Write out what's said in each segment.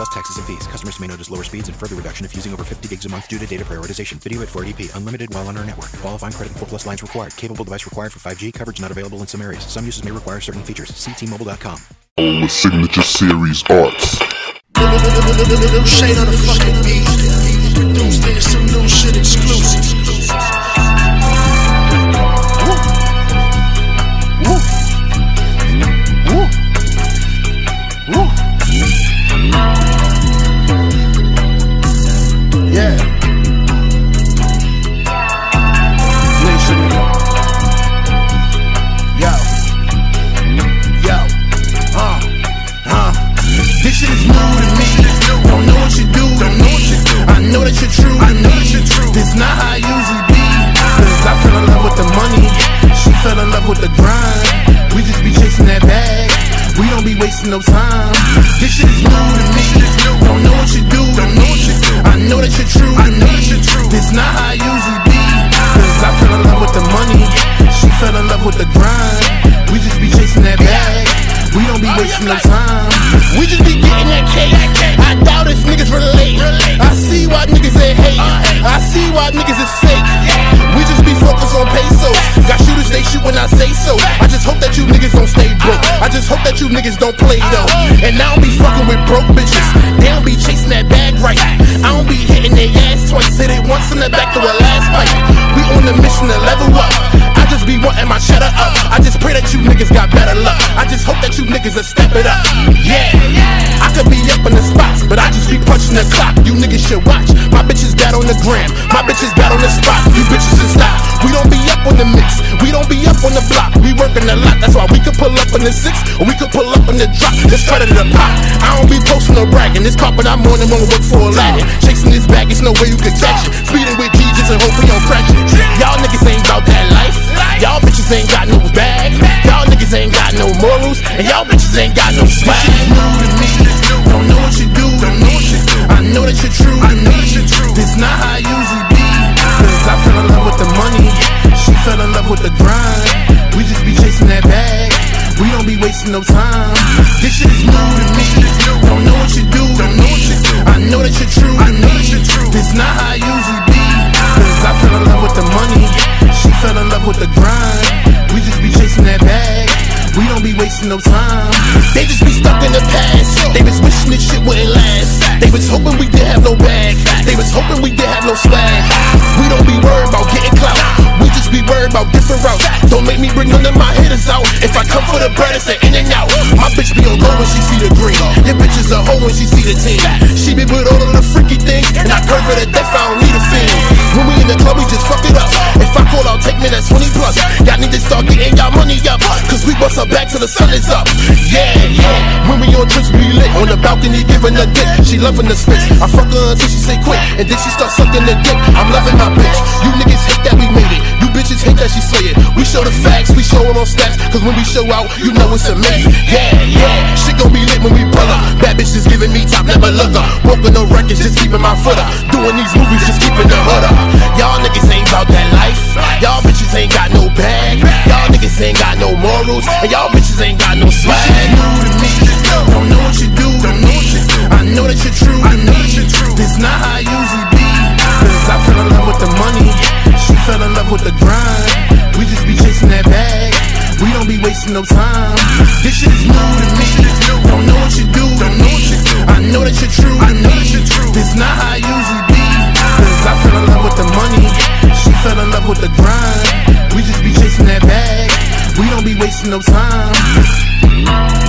Plus taxes and fees. Customers may notice lower speeds and further reduction if using over 50 gigs a month due to data prioritization. Video at 480p. Unlimited while on our network. Qualifying credit and 4 plus lines required. Capable device required for 5G. Coverage not available in some areas. Some uses may require certain features. See T-Mobile.com. All the signature series arts. Shade on the fucking beat. Those niggas some new shit exclusive. Know that you're true to me. This not how I usually be. Cause I fell in love with the money. She fell in love with the grind. We just be chasing that bag. We don't be wasting no time. This shit is new to me. Don't know what you do to me. I know that you're true to me. This not how I usually be. Cause I fell in love with the money. She fell in love with the grind. We just be chasing that bag. We don't be oh, wasting no time. We just be getting that cake. I doubt if niggas relate. I see why niggas they hate. I see why niggas is fake. We just be focused on pesos. Got shooters, they shoot when I say so. I just hope that you niggas don't stay broke. I just hope that you niggas don't play though. And I don't be fucking with broke bitches. They don't be chasing that bag right. I don't be hitting their ass twice. Hit it once in the back to a last pipe. We on the mission to level up. Be wanting my cheddar up. I just pray that you niggas got better luck. I just hope that you niggas step it up. Yeah, yeah. I could be up in the spots, but I just be punching the clock. You niggas should watch. My bitches bad on the gram. My bitches bad on the spot. You bitches should stop. We don't be up on the mix. We don't be up on the block. We working a lot. That's why we could pull up in the six or we could pull up in the drop. Try to the pop. I don't be posting or bragging. This carpet I'm on and won't work for a Aladdin. Chasing this bag, it's no way you can catch it. Speeding with Jesus and hope we don't crash it. Y'all niggas ain't about that life. Y'all bitches ain't got no bag. Y'all niggas ain't got no morals. And y'all bitches ain't got no swag. This new to me. Don't know what you do to me. I know that you're true to me. This not how I usually be. Cause I fell in love with the money. She fell in love with the grind. We just be chasing that bag. We don't be wasting no time. This shit is new to me. Don't know what you do to me. I know that you're true to me. This not how I usually be. Cause I fell in love with the money. She fell in love with the grind. We just be chasing that bag. We don't be wasting no time. They just be stuck in the past. They was wishing this shit wouldn't last. They was hoping we did have no bag. They was hoping we did have no swag. We don't be worried about getting clout. We just be worried about different routes. Don't make me bring none of my hitters out. If I come for the bread, it's an in and out. My bitch be on go when she see the green. Your bitch is a hoe when she see the team. She be with all of the freaky things. And I curve her to death, I don't need a fiend. When we in the club, we just fuck it up. If I call out, take me, that's 20 plus. Y'all need to start getting y'all money up. Cause we bust her back till the sun is up. Yeah, yeah. When we on trips, we lit. On the balcony, giving a dick. She loving the space. I fuck her until she say quit. And then she start sucking the dick. I'm loving my bitch. You niggas hate that we made it. You bitches hate that she slay it. We show the facts, we show it on snaps. Cause when we show out, you know it's amazing. Yeah, yeah. Shit gon' be lit when we pull up. Bad bitch just giving me top, never look up. Broken no records, just keeping my foot up. Doing these movies, just keeping the hood up. Y'all niggas ain't about that life. Y'all bitches ain't got no bag. Y'all niggas ain't got no morals. And y'all bitches ain't got no swag. New to me. Don't know what you do to me. I know that you're true to me. This not how I usually with the grind. We just be chasing that bag. We don't be wasting no time. This shit is new to me. Don't know what you do to me. I know that you're true to me. This not how I usually be. Cause I fell in love with the money. She fell in love with the grind. We just be chasing that bag. We don't be wasting no time.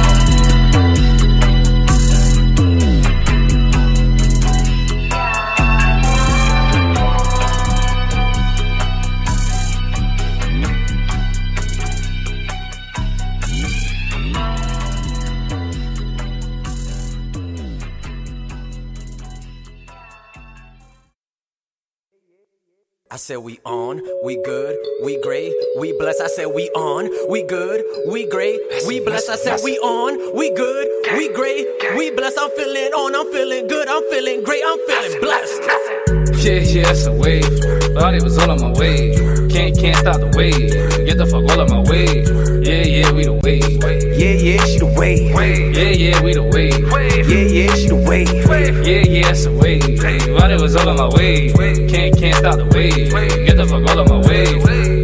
Said we on, we good, we great, we blessed. I said we on, we good, we great, we blessed. I said we on, we good, we great, we blessed. I'm feeling on, I'm feeling good, I'm feeling great, I'm feeling blessed. Yeah, yeah, it's a wave. Thought it was all on my way. Can't, can't stop the wave. Get the fuck all on my way. Yeah, yeah, we the wave. Yeah, yeah, she the wave. Yeah, yeah, we the wave. Yeah, yeah, she the wave. Yeah, yeah, it's a wave. Thought it was all on my way. Can't, can't stop the wave. Get the fuck all on my way.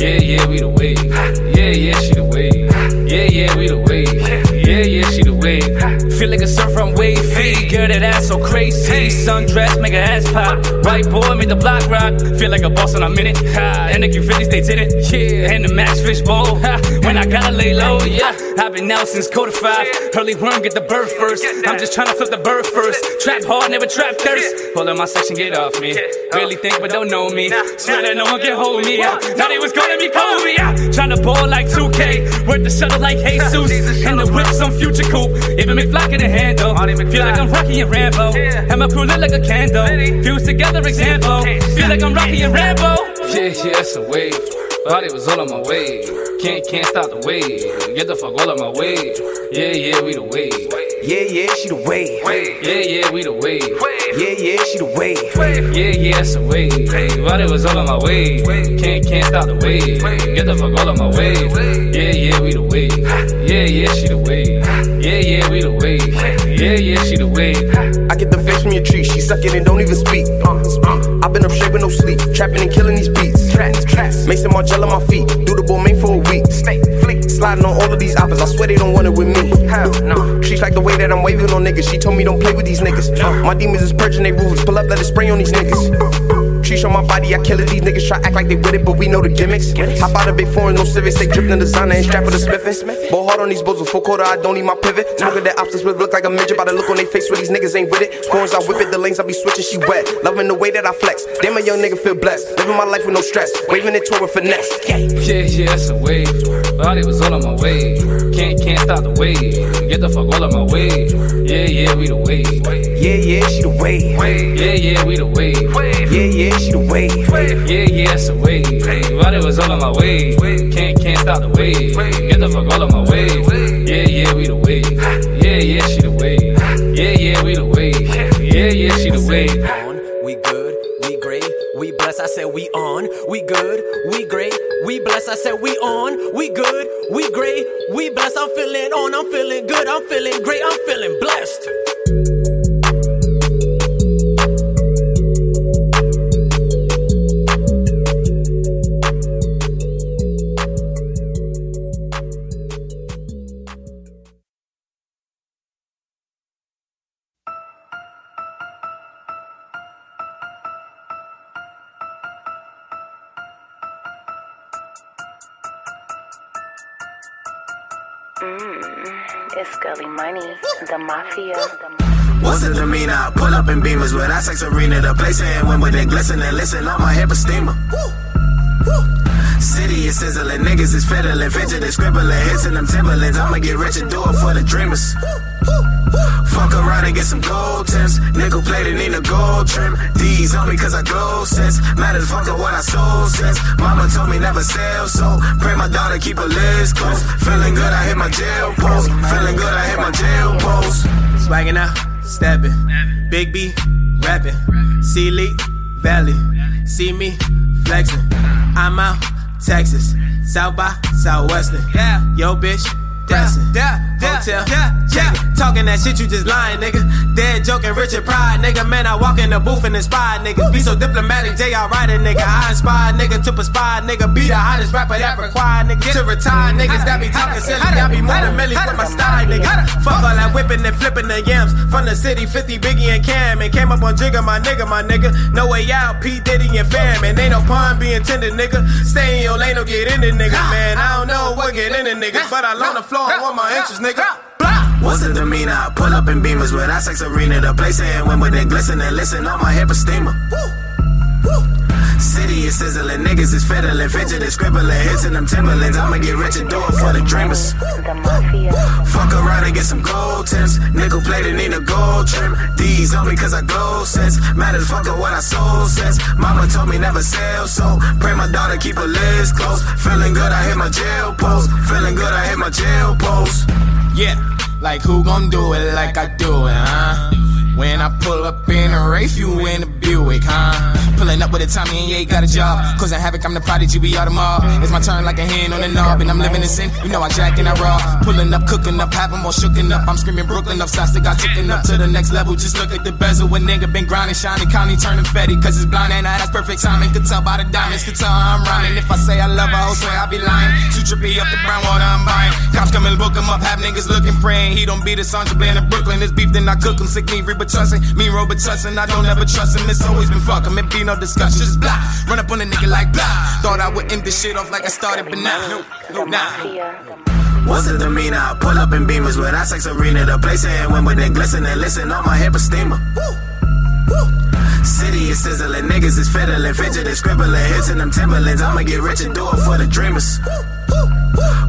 Yeah, yeah, we the wave. Yeah, yeah, she the wave. Yeah, yeah, we the wave. Yeah, yeah, she the wave. Feel like a surfer, I'm wave feet. Girl, that ass so crazy. Hey. Sundress, make her ass pop. Right boy, make the block rock. Feel like a boss when I'm in it. Ha, and the Q50s, they did it. Yeah, and the max fish bowl. Ha, when I gotta lay low, yeah. I've been out since quarter five. Early worm, get the bird first. I'm just trying to flip the bird first. Trap hard, never trap thirst. Pull up my section, get off me. Really think, but don't know me. Swear that no one can hold me. Yeah. Now they was calling me Kobe. Yeah. Trying to ball like 2K. Work the shuttle like Jesus. And the whip, some future coupe. Even McFly can handle. Feel like I'm Rocky and Rambo. And my crew lit like a candle. Fuse together, example. Feel like I'm Rocky and Rambo. Yeah, yeah, it's a wave. Thought it was all on my way. Can't, can't stop the wave. Get the fuck all on my way. Yeah, yeah, we the wave. Yeah, yeah, she the wave. Yeah, yeah, we the wave. Yeah, yeah, she the wave. Yeah, yeah, it's a wave. Thought it was all on my way. Can't, can't stop the wave. Get the fuck all on my way. Yeah, yeah, we the wave. Yeah, yeah, she the wave. Yeah, yeah, we the wave. Yeah, yeah, she the wave. I get the fish from your tree, she suck it and don't even speak. Uh, uh, I've been up straight with no sleep, trapping and killing these beats. Maison Margiela my jell on my feet, do the bull main for a week. Sliding on all of these oppers, I swear they don't want it with me. Hell no. She like the way that I'm waving on niggas. She told me don't play with these niggas. Uh, my demons is purging they roofs, pull up, let it spray on these niggas. Trees on my body, I kill it. These niggas try act like they with it, but we know the gimmicks. Hop out of big foreign, no civics. They drippin' the designer and strap with a smithin'. Ball hard on these bulls with full quarter, I don't need my pivot. Smoking that options with look like a midget. By the look on they face where these niggas ain't with it. Spoons, I whip it, the lanes I be switching, she wet. Loving the way that I flex. Damn, a young nigga feel blessed. Living my life with no stress. Waving it to with finesse. Yeah, yeah, that's a wave. It was all on my way. Can't, can't stop the wave. Get the fuck all on my way. Yeah, yeah, we the wave. Yeah, yeah, she the wave. Yeah, yeah, we the wave. Yeah, yeah, she the wave. Yeah, yeah, it's a wave. It was all on my way. Can't, can't stop the wave. Get the fuck all on my way. Yeah, yeah, we the wave. Yeah, yeah, she the wave. Yeah, yeah, we the wave. Yeah, yeah, she the wave. On, we good, we great, we blessed. I said we on, we good, we great, we blessed. I said we on, we good, we great, we blessed. I'm feeling on, I'm feeling good, I'm feeling great, I'm feeling blessed. It's Gully Money, the Mafia. What's the demeanor? I pull up in beamers with I sex arena. The place and when with it glisten and listen on my hip steamer. City is sizzling, niggas is fiddling, fidgeting, scribbling, hits in them Timberlands. I'ma get rich and do it for the dreamers. Fuck around and get some gold tips. Nickel plated, in a gold trim. D's on me cause I glow sense. Matter of fuck what I sold since. Mama told me never sell, so pray my daughter keep a list close. Feeling good, I hit my jail post. Feeling good, I hit my jail post. Swagging out, stepping. Big B, rapping. See Lee, Valley. See me, flexing. I'm out, Texas. South by Southwestern. Yeah. Yo, bitch, dancing. Yeah, yeah, Hotel, yeah, it. Talking that shit, you just lying, nigga. Dead joking, Richard Pryor, nigga. Man, I walk in the booth and inspire niggas. Be so diplomatic, J.R. Writer, nigga. I inspire nigga to perspire, nigga. Be the hottest rapper that require, nigga. To retire, niggas that be talking silly. I be moving milli with my style, nigga. Fuck all that whipping and flipping the yams. From the city, 50 Biggie and Cam. And came up on Jigga, my nigga, my nigga. No way out, P. Diddy and fam. And ain't no pun being tended, nigga. Stay in your lane, don't get in the nigga, man. I don't know what get in the niggas, but I on the floor, I want my interest, nigga. What's the demeanor? I pull up in beamers with I sex arena. The place and when with it glisten and listen on my hip steamer. City is sizzling, niggas is fiddling, fidgeting, scribbling, hits in them Timberlands. I'ma get rich and do it for the dreamers. The mafia. Fuck around and get some gold tips. Nickel plated, need a gold trim. These on me cause I glow sense. Matter fuck what I sold sense. Mama told me never sell, so pray my daughter keep her lids close. Feeling good, I hit my jail post. Feeling good, I hit my jail post. Yeah, like who gon' do it like I do it, huh? When I pull up in a Wraith, you in a Buick, huh? Pulling up with a Tommy and yeah, got a job. Causing havoc, I'm the prodigy, we all the mob. It's my turn like a hand on the knob, and I'm living in sin. You know I jack and I raw. Pulling up, cooking up, having more shooken up. I'm screaming Brooklyn up, that got taken up to the next level. Just look at the bezel. When nigga been grinding, shining, county turning fetty. Cause it's blind and I, that's perfect timing. Could tell by the diamonds, could tell I'm rhyming. If I say I love her, I'll swear I be lying. Too trippy up the brown water, I'm buying. Cops come and book him up, have niggas looking, praying. He don't be the Sandra Bland of Brooklyn. This beef, then I cook him. Sick me, trusting. Me, Robert trusting. I don't ever trust him. It's always been fuck him. It be no discussion. Just blah. Run up on a nigga like blah. Thought I would end this shit off like I started, but nah. The Nah. mafia. What's the demeanor? I pull up in beamers with I sex arena. The place ain't when with glisten and listen on my hip a steamer. City is sizzling, niggas is fiddling, fidgeting, scribbling, hits in them Timberlands. I'ma get rich and do it for the dreamers.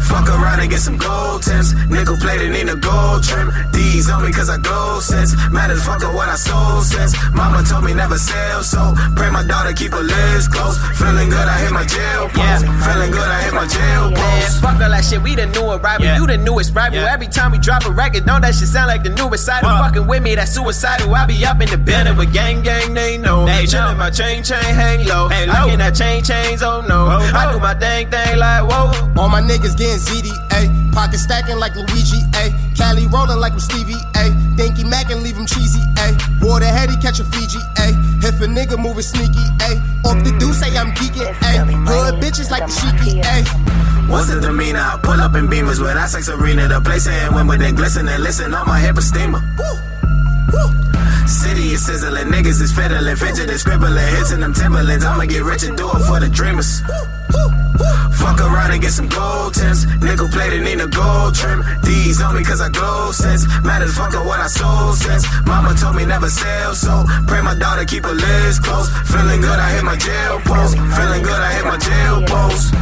Fuck around and get some gold tips. Nickel plated, in a gold trim. These on me cause I glow sense. Matters fuck up what I sold sense. Mama told me never sell, so pray my daughter keep her lids close. Feeling good, I hit my jail post. Feeling good, I hit my jail Man, post. fuck all that shit, we the new arrival. Yeah. You the newest rival. Yeah. Every time we drop a record, don't that shit sound like the newest side? Huh. Fucking with me, that's suicidal. I be up in the building with gang, gang, they know. They know. my chain, chain, hang low. Hang I low. get that chain, chains, oh no. Oh, I do my dang thing like whoa. All my niggas getting ZDA. Pocket stacking like Luigi A. Cali rolling like I'm Stevie A. Dinky Mac and leave him cheesy A. Water heady catch a Fiji A. If a nigga moving sneaky A. Off the do say I'm geeking A. Hood bitches like the sheiky A. What's the demeanor? I pull up in beamers with I sex arena. The place ain't when with glisten and listen on my hip a steamer. City is sizzling, niggas is fiddling, fidgeting, scribbling, hits in them Timberlands. I'ma get rich and do it for the dreamers. Fuck around and get some gold tips. Nickel plated, need a gold trim. These on me cause I glow sense. Matters fuck up what I sold sense. Mama told me never sell, so pray my daughter keep her lids close. Feeling good, I hit my jail post. Feeling good, I hit my jail post.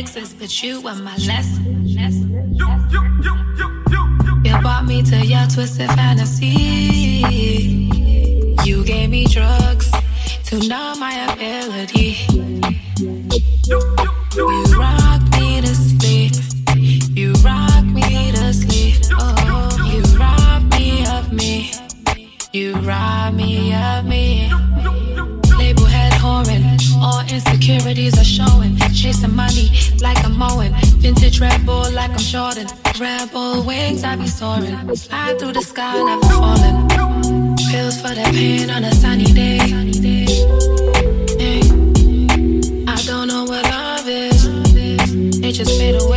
Exes, but you were my lesson. You brought me to your twisted fantasy. You gave me drugs to numb my ability. Wings, I be soaring. Slide through the sky, never falling. Pills for that pain on a sunny day. I don't know what love is. It just fade away.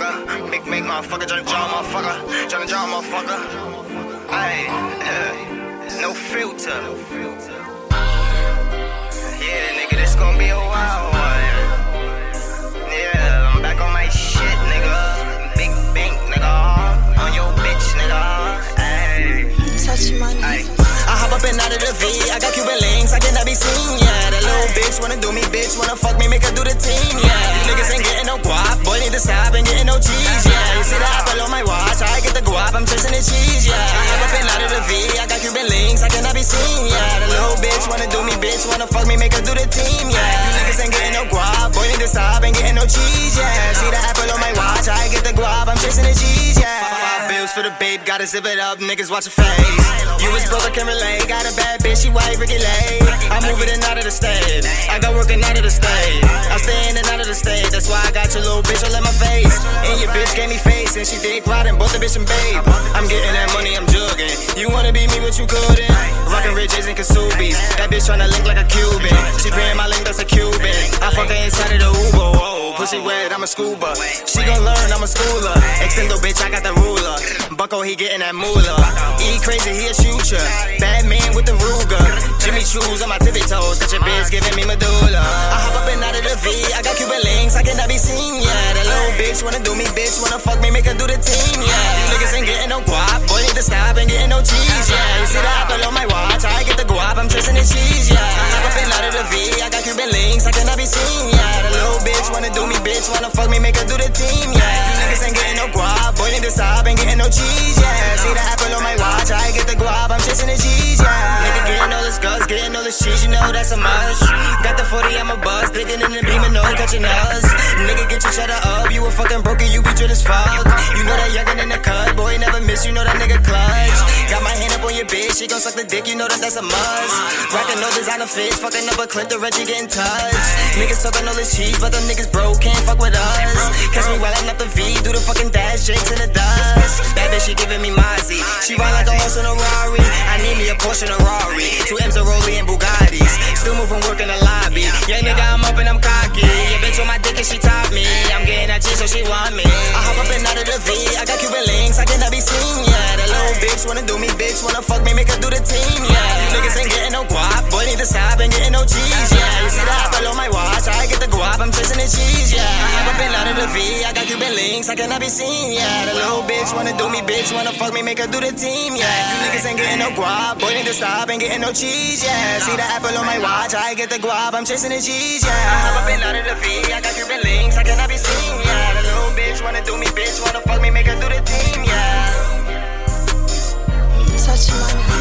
Motherfucker, big bang motherfucker, Johnny John motherfucker, Johnny John motherfucker. Ayy, uh, no filter. Yeah, nigga, this gon' be a wild one. Yeah, I'm back on my shit, nigga. Big bank, nigga. On your bitch, nigga. Ayy. Touch money. Ay. I up and out of the V. I got Cuban links, I cannot be seen. Yeah, that little bitch wanna do me, bitch wanna fuck me, make her do the team. Yeah, these niggas ain't getting no guap, boy need to stop and getting no cheese. Yeah, you see the apple on my watch, I get the guap, I'm chasing the cheese. Yeah, I hop up and out of the V. I got Cuban links, I cannot be seen. Yeah, the little bitch wanna do me, bitch wanna fuck me, make her do the team. Yeah, these niggas ain't getting no guap, boy need to stop and getting no cheese. Yeah, see the apple on my watch, I get the guap, I'm chasing the cheese. Yeah, bills for the babe, gotta zip it up, niggas watch your face. You was broke, I can relate, got a bad bitch, she white, Ricky Lay. I'm moving in out of the state, I got working out of the state. I stay in and out of the state, that's why I got your little bitch all in my face. And your bitch gave me face, and she dick riding both the bitch and babe. I'm getting that money, I'm jugging. You wanna be me, but you couldn't. Rockin' J's and Kasubi's. That bitch tryna link like a Cuban. She paying my link, that's a Cuban. I fuck her inside of the Uber, whoa. Pussy wet, I'm a scuba. She gon' learn, I'm a schooler. Extendo bitch, I got the ruler. Bucko, he gettin' that moolah. E crazy, he a shooter. Bad man with the Ruger. Jimmy Choos on my tippy toes. Got your bitch giving me medulla. I hop up and out of the V. I got Cuban links, I cannot be seen. Yeah, that little bitch wanna do me, bitch wanna fuck me, make her do the team. Yeah, these niggas ain't getting no guap. Boy, need to stop and getting no cheese. Yeah, you see the apple on my watch. I get the guap, I'm chasing the cheese. Yeah, I hop up and out of the V. I got Cuban links, I cannot be seen. Yeah, that little bitch wanna do me, bitch wanna fuck me, make her do the team. Yeah, these niggas ain't getting no guap. Boy, need to stop and getting no cheese. Yeah, see the apple on my watch. I get the guap, I'm chasing the cheese. Yeah, nigga getting all this guts, getting all the cheese. You know that's a must. Got the 40, I'm a buzz. In the beam and no catching us. Nigga, get your cheddar up. You a fucking broker, you be drill as fuck. You know that youngin' in the your bitch, she gon' suck the dick. You know that that's a must. Rockin' no designer fits, fucking up a clip, the Reggie getting touched. Niggas talking all this cheese, but them niggas broke, can't fuck with us. Catch me while up the V, do the fucking dash, shakes in the dust. That bitch, she giving me Mozzie. She ride like a horse in a Rari. I need me a Porsche and a Rari. Two M's a and Bugattis. Still moving, work in the lobby. Yeah, nigga, I'm up and I'm cocky. Yeah, bitch on my dick and she top me. I'm getting that G, so she want me. I hop up and out of the V. I got Cuban links, I cannot be seen. Yeah, that little bitch wanna do me, bitch wanna fuck me, make her do the team. Yeah, you niggas ain't getting no guap. Boy, need to stop and getting no cheese. Yeah, you see the apple on my watch. I get the guap, I'm chasing the cheese. Yeah, I have and out of the V. I got Cuban links, I cannot be seen. Yeah, the little bitch wanna do me, bitch wanna fuck me, make her do the team. Yeah, you niggas ain't getting no guap. Boy, need to stop and getting no cheese. Yeah, see the apple on my watch. I get the guap, I'm chasing the cheese. Yeah, I have and out of the V. I got Cuban links, I cannot be seen. Yeah, the little bitch wanna do me, bitch wanna fuck me, make her do the team. Yeah. Touch money.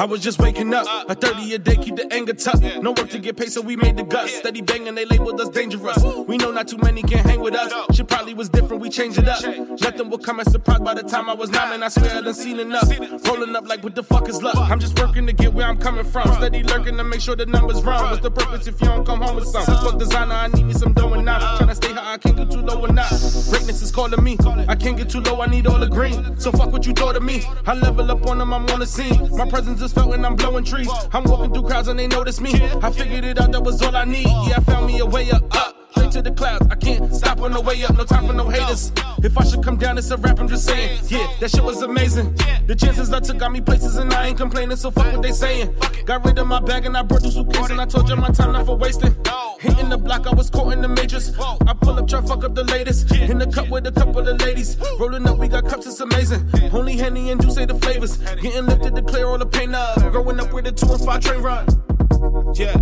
I was just waking up. A 30 a day, keep the anger tucked. No work to get paid, so we made the guts. Steady banging, they labeled us dangerous. We know not too many can hang with us. Shit probably was different, we changed it up. Nothing will come as surprise by the time I was nine, and I swear I done seen enough. Rolling up like, what the fuck is luck? I'm just working to get where I'm coming from. Steady lurking to make sure the numbers run. What's the purpose if you don't come home with some? Fuck designer, I need me some dough and not. Tryna stay high, I can't get too low or not. Greatness is calling me. I can't get too low, I need all the green. So fuck what you thought of me. I level up on them, I'm on the scene. My presence is felt and I'm blowing trees. I'm walking through crowds and they notice me. I figured it out, that was all I need. Yeah, I found me a way up, up. Straight to the clouds, I can't stop on the way up, no time for no haters. If I should come down, it's a rap, I'm just saying. Yeah, that shit was amazing. The chances I took got me places and I ain't complaining, so fuck what they saying. Got rid of my bag and I brought the suitcase and I told you my time not for wasting. Hitting the block, I was caught in the matrix. I pull up, try fuck up the latest. In the cup with a couple of ladies. Rolling up, we got cups, it's amazing. Only Henny and Juice say the flavors. Getting lifted to clear all the pain up. Growing up with a two and five train run. Yeah.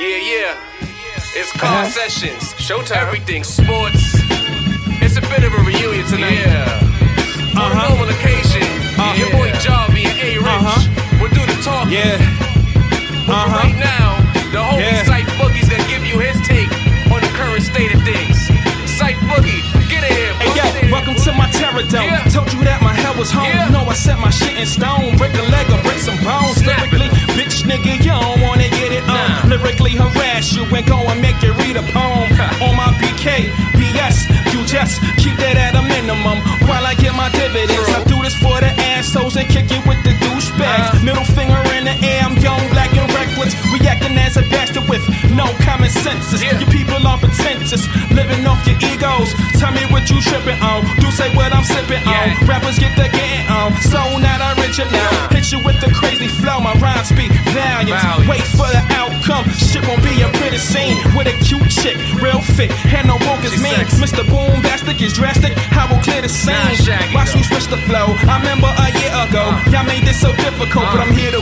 Yeah, yeah. It's car uh-huh. sessions. Showtime. Everything sports. It's a bit of a reunion tonight. Yeah. On a uh-huh. normal occasion, uh-huh. your boy Jarvie and A Rich will do the talking. Yeah. But for right now, the homie Yeah. Sight Boogie's gonna give you his take on the current state of things. Sight Boogie, welcome to my terror dome. Told you that my hell was home. You know I set my shit in stone. Break a leg or break some bones. Lyrically, bitch nigga, you don't wanna get it um. on. Lyrically harass you and go and make you read a poem. on my BK, BS, you just keep that at a minimum while I get my dividends. I do this for the assholes and kick it with the douchebags. Middle finger in the air, I'm young, and as a bastard with no common senses. You people are pretentious, living off your egos. Tell me what you tripping on. Do say what I'm sipping on. Rappers get the getting on. So not original. Hit you with the crazy flow. My rhymes speak valiant. Wait for the outcome. Shit won't be a pretty scene with a cute chick, real fit. Had no woke as me. Mr. Boombastic is drastic. I will clear the scene. Watch me switch the flow. I remember a year ago. Y'all made this so difficult, but I'm here to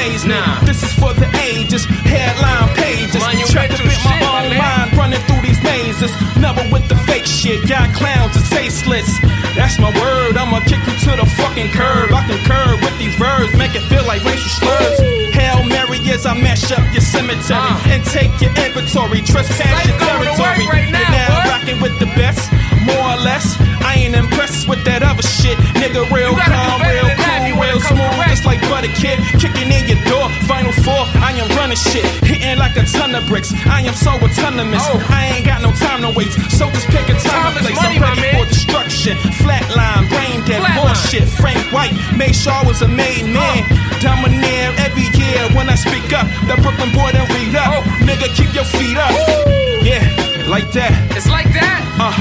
phase me. This is for the ages. Headline pages. Trapped up in my own mind, running through these mazes. Never with the fake shit. Y'all clowns are tasteless. That's my word. I'ma kick you to the fucking curb. I can curb with these verbs, make it feel like racial slurs. Hail Mary as I mash up your cemetery and take your inventory. Trespass your territory. You're now rocking with the best, more or less. I ain't impressed with that other shit. Nigga, real calm, real real smooth, just like Butter Kid. Kicking in your door, final four. I am running shit, hitting like a ton of bricks. I am so autonomous. I ain't got no time to waste, so just pick a time and place. I'm ready for destruction. Flatline, brain dead, bullshit. Frank White made sure I was a made man. Domineer every year when I speak up. The Brooklyn boy don't read up. Nigga, keep your feet up. Yeah, like that. It's like that. Uh,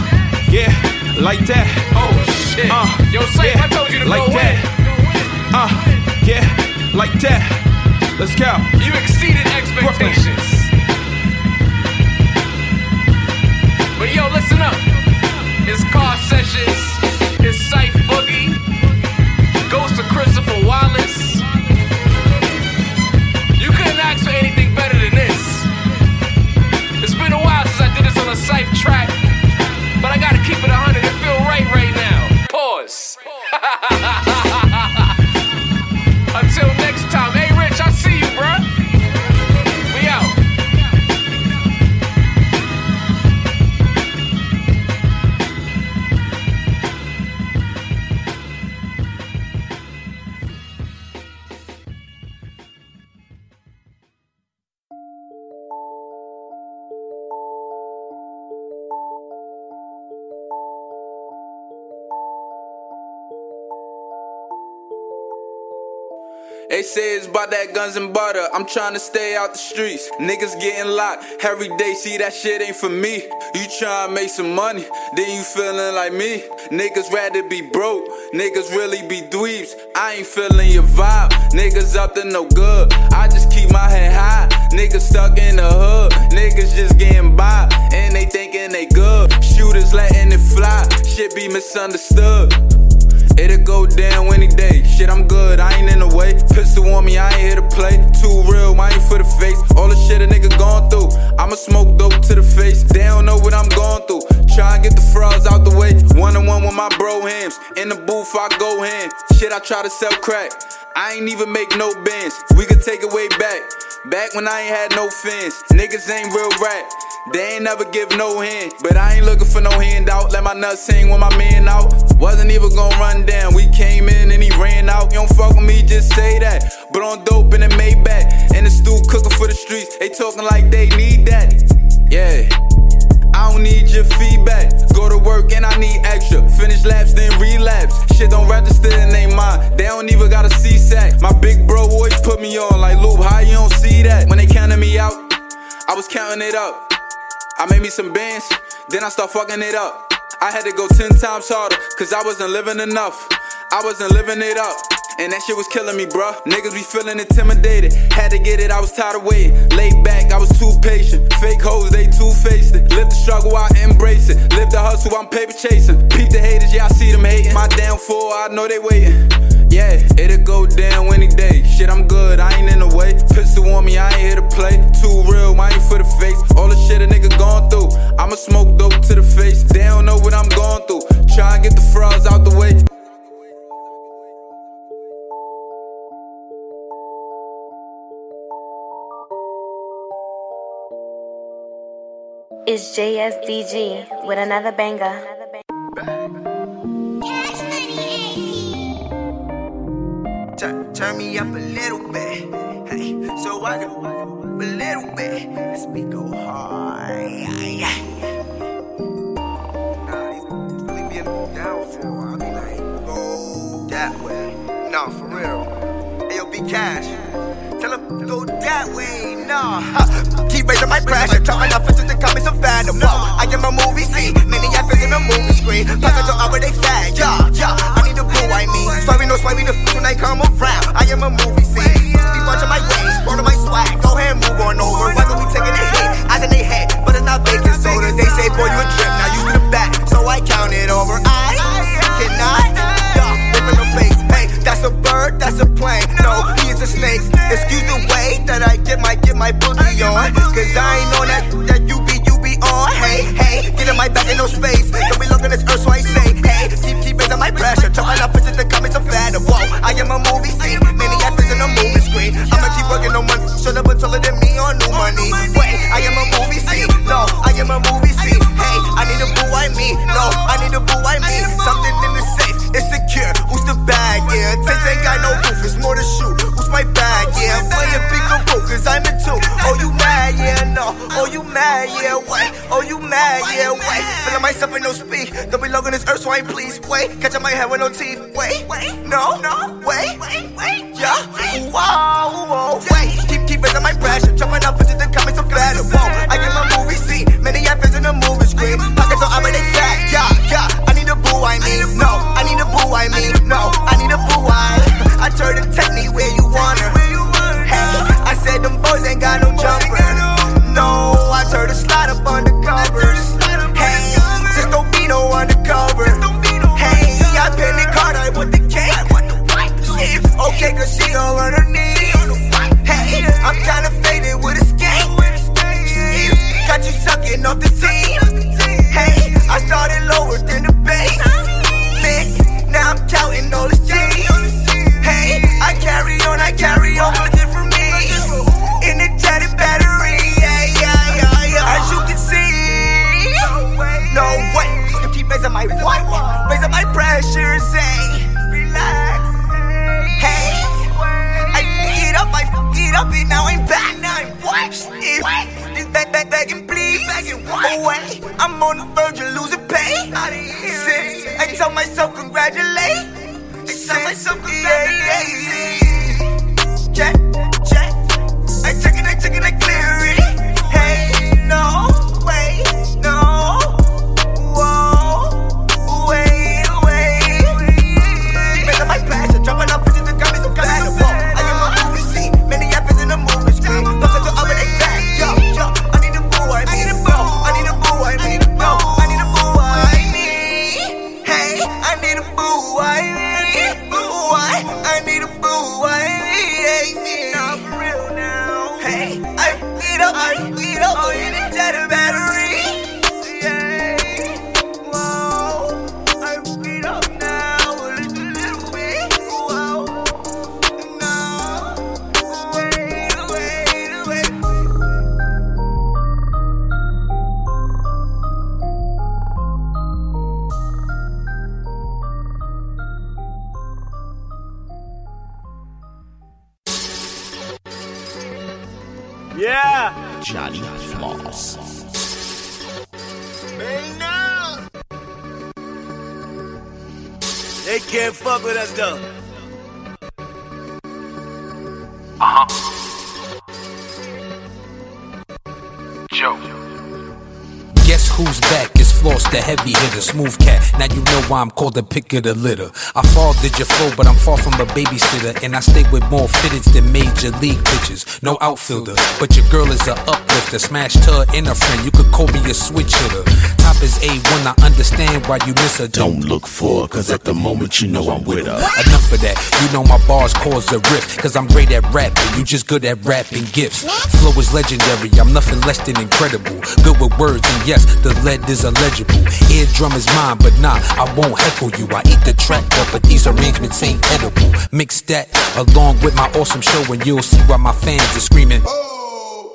yeah, like that. Oh shit. Uh, Yo, Sight, I told you to like go that. Uh, yeah, like that. Let's go. You exceeded expectations. But yo, listen up. It's car sessions. It's Sight Boogie. Goes to Christopher Wallace. You couldn't ask for anything better They say it's about that guns and butter. I'm trying to stay out the streets. Niggas getting locked every day. See that shit ain't for me. You trying to make some money, then you feeling like me. Niggas rather be broke. Niggas really be dweebs. I ain't feeling your vibe. Niggas up to no good. I just keep my head high. Niggas stuck in the hood. Niggas just getting by. And they thinking they good. Shooters letting it fly. Shit be misunderstood. It'll go down any day. Shit, I'm good, I ain't in the way. Pistol on me, I ain't here to play. Too real, I ain't for the face. All the shit a nigga gone through. I'ma smoke dope to the face. They don't know what I'm going through. Try and get the frauds out the way. One on one with my bro hams. In the booth, I go hand. Shit, I try to sell crack. I ain't even make no bands. We could take it way back. Back when I ain't had no fans. Niggas ain't real rap. They ain't never give no hand. But I ain't looking for no handout. Let my nuts hang when my man out. Wasn't even gonna run down. We came in and he ran out. You don't fuck with me, just say that. But on dope in the Maybach. And the stew cooking for the streets. They talking like they need that. Yeah. I don't need your feedback. Go to work and I need extra. Finish laps, then relapse. Shit don't register in they mind. They don't even got a C-sack. My big bro always put me on like Loop. How you don't see that? When they counted me out, I was counting it up. I made me some bands, then I start fucking it up. I had to go ten times harder, cause I wasn't living enough. I wasn't living it up. And that shit was killing me, bruh. Niggas be feeling intimidated. Had to get it, I was tired of waiting. Laid back, I was too patient. Fake hoes, they two faced it. Live the struggle, I embrace it. Live the hustle, I'm paper chasing. Peep the haters, yeah, I see them hating. My downfall, I know they waiting. Yeah, it'll go down any day. Shit, I'm good, I ain't in the way. Pistol on me, I ain't here to play. Too real, I ain't for the face. All the shit a nigga gone through. I'ma smoke dope to the face. They don't know what I'm going through. Try and get the frauds out the way. It's JSDG with another banger. Me up a little bit. Hey, so I can a little bit. Let's be go hard. Nah, really be in the downfall. I be like, go that way. Nah, for real. Hey, yo, be cash. Tell him go that way. Nah. Huh. Keep raising my pressure. Trying up into the comments of fandom. Whoa, I am a movie scene. Many actors in a movie screen. Pockets are they fat. Yeah, yeah. Boo, I mean. Swerving, no swerving the f- when I come around. I am a movie scene. Be watching my ways, part of my swag. Go ahead, move on over. Why don't we taking a hit? Eyes in their head, but it's not baking soda. They say, boy, you a trip. Now you to the back, so I count it over. I cannot. Whip in the face. Hey, that's a bird, that's a plane. No, he is a snake. Excuse the way that I get my get my booty on. Cause I ain't on that that you on. Hey, hey, get in my back in no space. Don't be looking this earth, so I say, hey, keep keep raising my pressure. Trying up into the comments of fandom. Whoa, I am a movie scene. Many actors in a movie screen. I'ma keep working on money. Should have been taller than me on new money. Wait, I am a movie scene. No, I am a movie scene. Hey, I need a boo, I mean. No, I need a boo, I mean. Something in the safe, it's secure. Who's the bag? Yeah, Tate ain't got no roof, it's more to shoot. Who's my bag? Yeah, play a role, cause I'm in two. Oh, you mad? Yeah, no. Oh, you mad? Yeah, wait. Oh, you mad? Yeah, wait. Feeling myself and no speak. Don't be logging this earth, so I ain't please. Wait, catching my head with no teeth. Wait, wait, no, no, wait, wait. Yeah, whoa, wait. Keep, keep raising my pressure. Jumping up into the comments better. Whoa, I get my movie scene. Many actors in the movie screen. Pockets are over they fat. Yeah, yeah. I need a boo, I mean. No, I need a boo, I mean. No, I need a boo, I. I turn to take me where you want her. They can't fuck with us though. Uh huh. Joe. Guess who's back? It's Floss, the heavy hitter, smooth cat. Now you know why I'm called the pick of the litter. I fathered your flow, but I'm far from a babysitter. And I stay with more fitteds than major league pitchers. No outfielder, but your girl is a uplifter. Smashed her and a friend, you could call me a switch hitter. Top is A1, I understand why you miss her. Don't look for her, cause at the moment you know I'm with her. Enough of that. You know my bars cause a rift. Cause I'm great at rapping. You just good at rapping gifts. Flow is legendary. I'm nothing less than incredible. Good with words, and yes, the lead is illegible. Eardrum is mine, but nah, I won't heckle you. I eat the track up, but these arrangements ain't edible. Mix that along with my awesome show, and you'll see why my fans are screaming.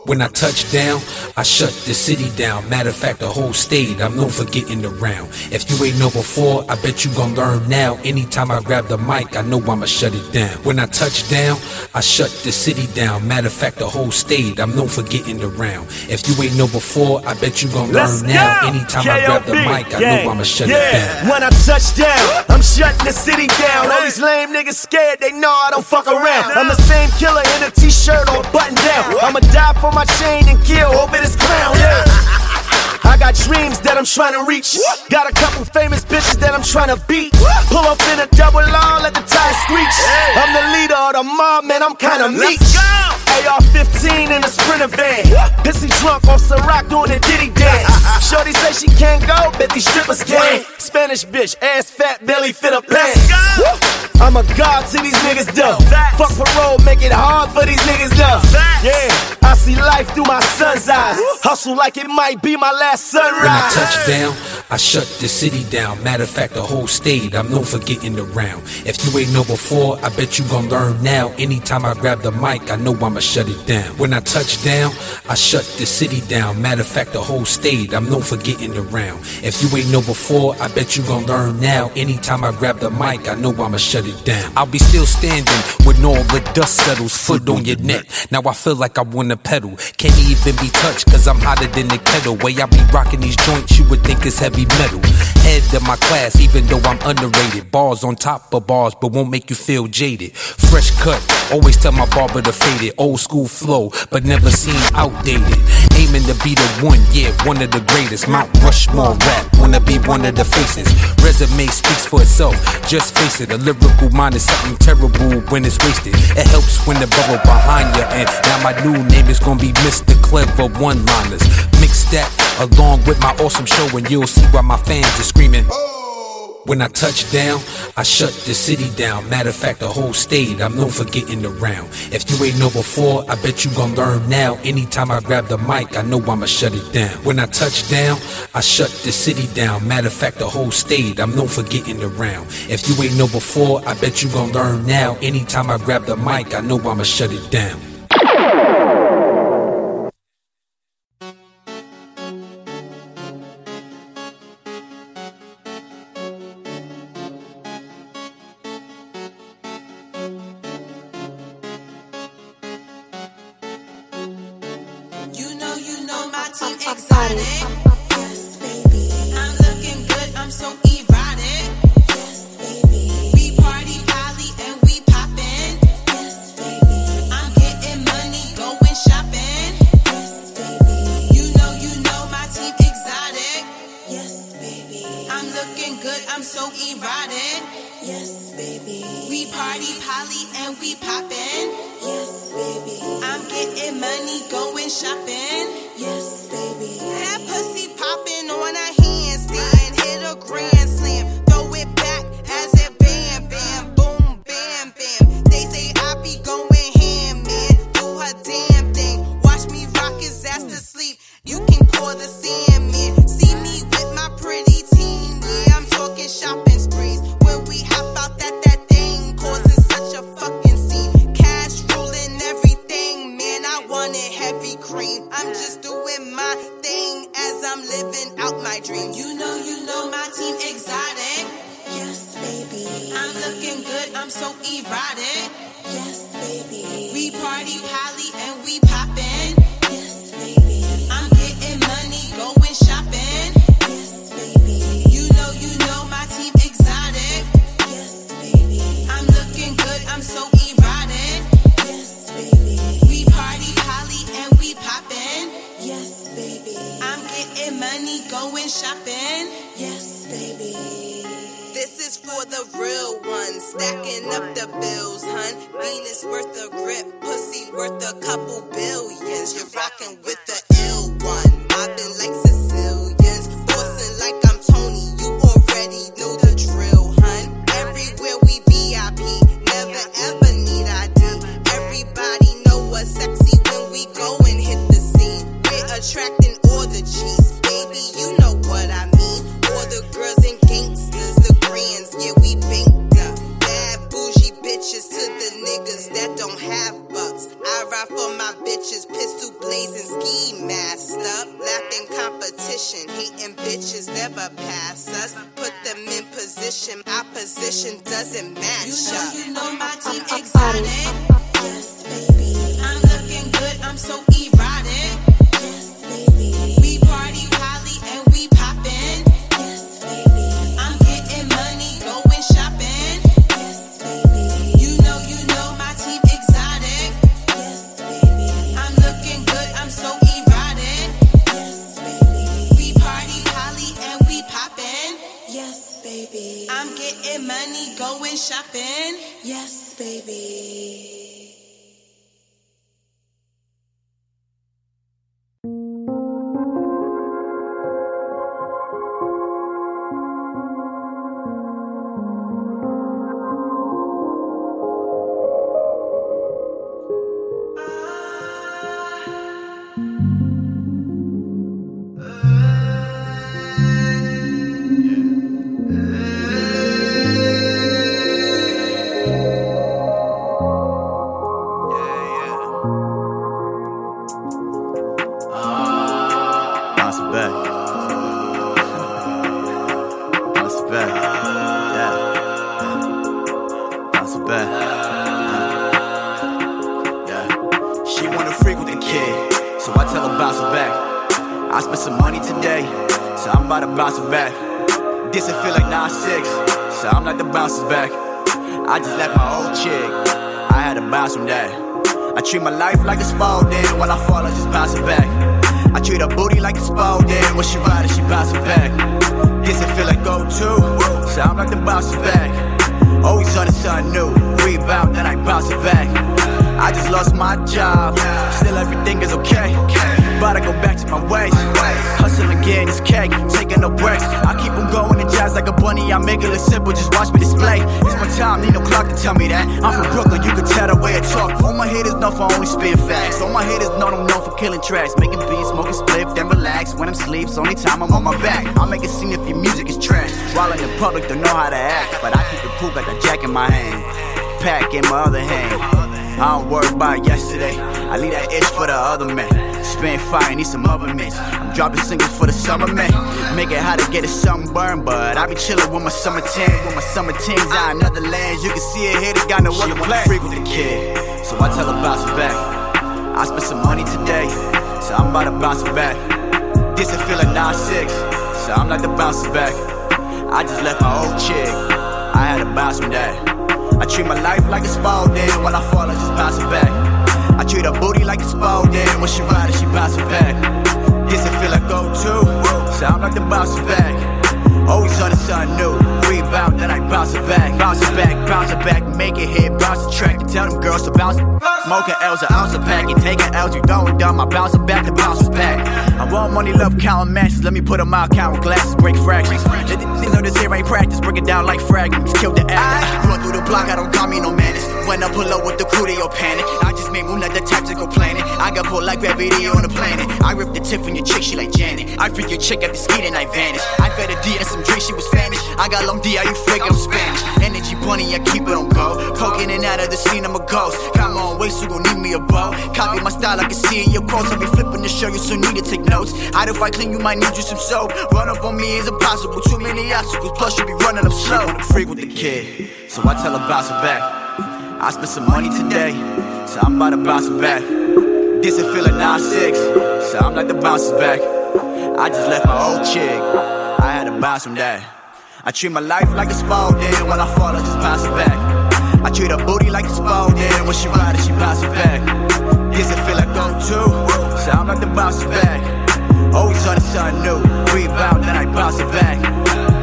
When I touch down, I shut the city down. Matter of fact, the whole state, I'm known for getting around. If you ain't know before, I bet you gon' learn now. Anytime I grab the mic, I know I'ma shut it down. When I touch down, I shut the city down. Matter of fact, the whole state, I'm known for getting around. If you ain't know before, I bet you gon' Let's learn now. Anytime I grab the K.O.B. mic, I know I'ma shut yeah. it down. When I touch down, I'm shutting the city down. All these lame niggas scared, they know I don't fuck around. I'm the same killer in a t-shirt or button down. I'ma die for my chain and kill over this clown. Yeah. I got dreams that I'm trying to reach. Got a couple famous bitches that I'm trying to beat. Pull up in a double R, let the tires screech. I'm the leader of the mob, man, I'm kinda meek. AR 15 in a sprinter van. Pissy drunk off Ciroc doing a Diddy dance. Shorty say she can't go, bet these strippers can. Spanish bitch, ass fat, belly fit a pants. I'm a god to these niggas though. Fuck parole, make it hard for these niggas though. Yeah, I see life through my son's eyes. Hustle like it might be my last sunrise. When I touch down, I shut the city down. Matter of fact, the whole state, I'm known for getting around. If you ain't know before, I bet you gon' learn now. Anytime I grab the mic, I know I'ma shut it down. When I touch down, I shut the city down. Matter of fact, the whole state, I'm known for getting around. If you ain't know before, I bet you gon' learn now. Anytime I grab the mic, I know I'ma shut it down. I'll be still standing when all the dust settles, foot on your neck. Now I feel like I wanna pedal. Can't even be touched, cause I'm hotter than the kettle. Way I be rocking these joints, you would think it's heavy metal. Head of my class, even though I'm underrated. Bars on top of bars, but won't make you feel jaded. Fresh cut, always tell my barber to fade it. Old school flow, but never seen outdated. Aiming to be the one, yeah, one of the greatest. Mount Rushmore rap, wanna be one of the faces. Resume speaks for itself, just face it. A lyrical mind is something terrible when it's wasted. It helps when the bubble behind you, and now my new name is gonna be Mr. Clever One Liners. Mix that along with my awesome show, and you'll see why my fans are screaming. Oh. When I touch down, I shut the city down. Matter of fact, the whole state, I'm known for getting around. If you ain't know before, I bet you gon' learn now. Anytime I grab the mic, I know I'ma shut it down. When I touch down, I shut the city down. Matter of fact, the whole state, I'm known for getting around. If you ain't know before, I bet you gon' learn now. Anytime I grab the mic, I know I'ma shut it down. Polly and we poppin'. Yes, baby. I'm getting money, going shopping. Yes, baby. That pussy poppin' on a handstand, hit a grand slam, it's only time I'm on my back. I'll make a scene if your music is trash. While in the public, don't know how to act, but I keep it cool, got the jack in my hand, pack in my other hand. I don't worry about yesterday. I leave that itch for the other man. Spend fire, need some other men. I'm dropping singles for the summer man. Make it hard to get a sunburn, but I be chillin' with my summer tan, with my summer teens out in other lands. You can see it here, they got no other plan. Freak with the kid, so I tell her bounce back. I spent some money today, so I'm about to bounce back. This it feeling like 9-6, so I'm like the bouncer back. I just left my old chick, I had to bounce from that. I treat my life like a Spalding. When I fall, I just bounce it back. I treat her booty like a Spalding. When she ride it, she bounce it back. This it feel like go-to. Sound like the bouncer back. Always on the something new. Rebound, then I bounce it back. Bounce it back, bounce it back, make it hit, bounce the track, and tell them girls to bounce. Smoking L's, an ounce of pack, and taking L's, you throwing dumb. I bounce it back, the bounce was back. Want money, love counting matches. Let me put them out, counting glasses, break fractions. These know this here ain't practice, break it down like fragments. Kill the actor. Run through the block, I don't call me no menace. When I pull up with the crew, they all panic. I just made moon like the tactical planet. I got pulled like gravity on the planet. I rip the tip from your chick, she like Janet. I freak your chick at the ski and I vanish. I fed a D and some drink, she was Spanish. I got long D, you fake? I'm Spanish. Energy bunny, I keep it on go. Poking in and out of the scene, I'm a ghost. Come on, waist, you gon' need me a bow. Copy my style, I can see in your quotes. I'll be flipping the show you, so need to take notes. I'd if I clean, you might need you some soap. Run up on me is impossible, too many obstacles. Plus, you be running up slow. I'm Freak with the kid, so I tell her bounce back. I spent some money today, so I'm about to bounce back. This it feeling like 9-6, so I'm like the bounces back. I just left my old chick, I had to bounce from that. I treat my life like a sport, then when I fall, I just bounce back. I treat her booty like a sport, then when she ride it, she bounce it back. This it feel like go to, so I'm like the bounce back. Always on the sun new, rebound, then I bounce it back.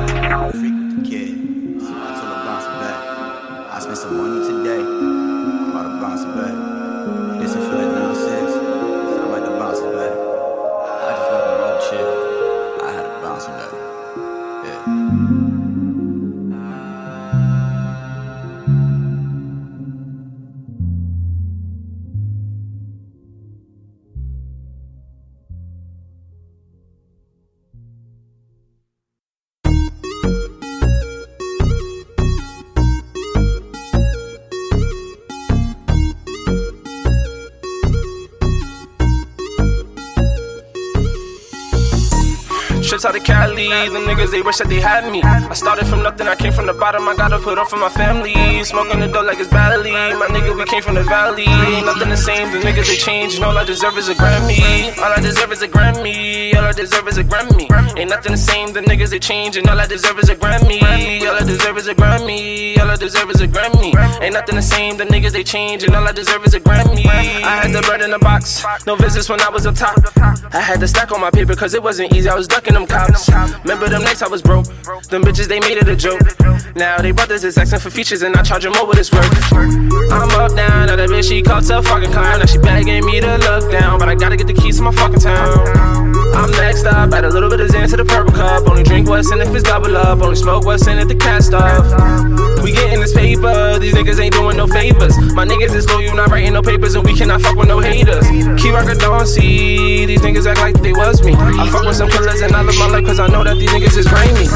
Trips out to Cali, them niggas they wish that they had me. I started from nothing, I came from the bottom, I gotta put on for my family. Smoking the dope like it's Bali. My nigga, we came from the valley. Nothing the same, the niggas they change, and all I deserve is a Grammy. All I deserve is a Grammy. All I deserve is a Grammy. Ain't nothing the same, the niggas they change, and all I deserve is a Grammy. All I deserve is a Grammy. All I deserve is a Grammy. Ain't nothing the same, the niggas they change, and all I deserve is a Grammy. I had the bread in the box, no visits when I was up top. I had to stack on my paper cause it wasn't easy, I was ducking them cops. Remember them nights I was broke, them bitches they made it a joke. Now they brothers is asking for features and I charge them over this work. I'm up down, now that bitch she called a fucking clown. Now she begging me to look down, but I gotta get the keys to my fucking town. I'm next up, add a little bit of Zan to the purple cup. Only drink what's in if it's double up, only smoke what's in if the cast off. We getting this paper, these niggas ain't doing no favors. My niggas is loyal, not writing no papers, and we cannot fuck with no haters. Key rocker don't see, these niggas act like they was me. I fuck with some killers and I live my life cause I know that these niggas is grimy.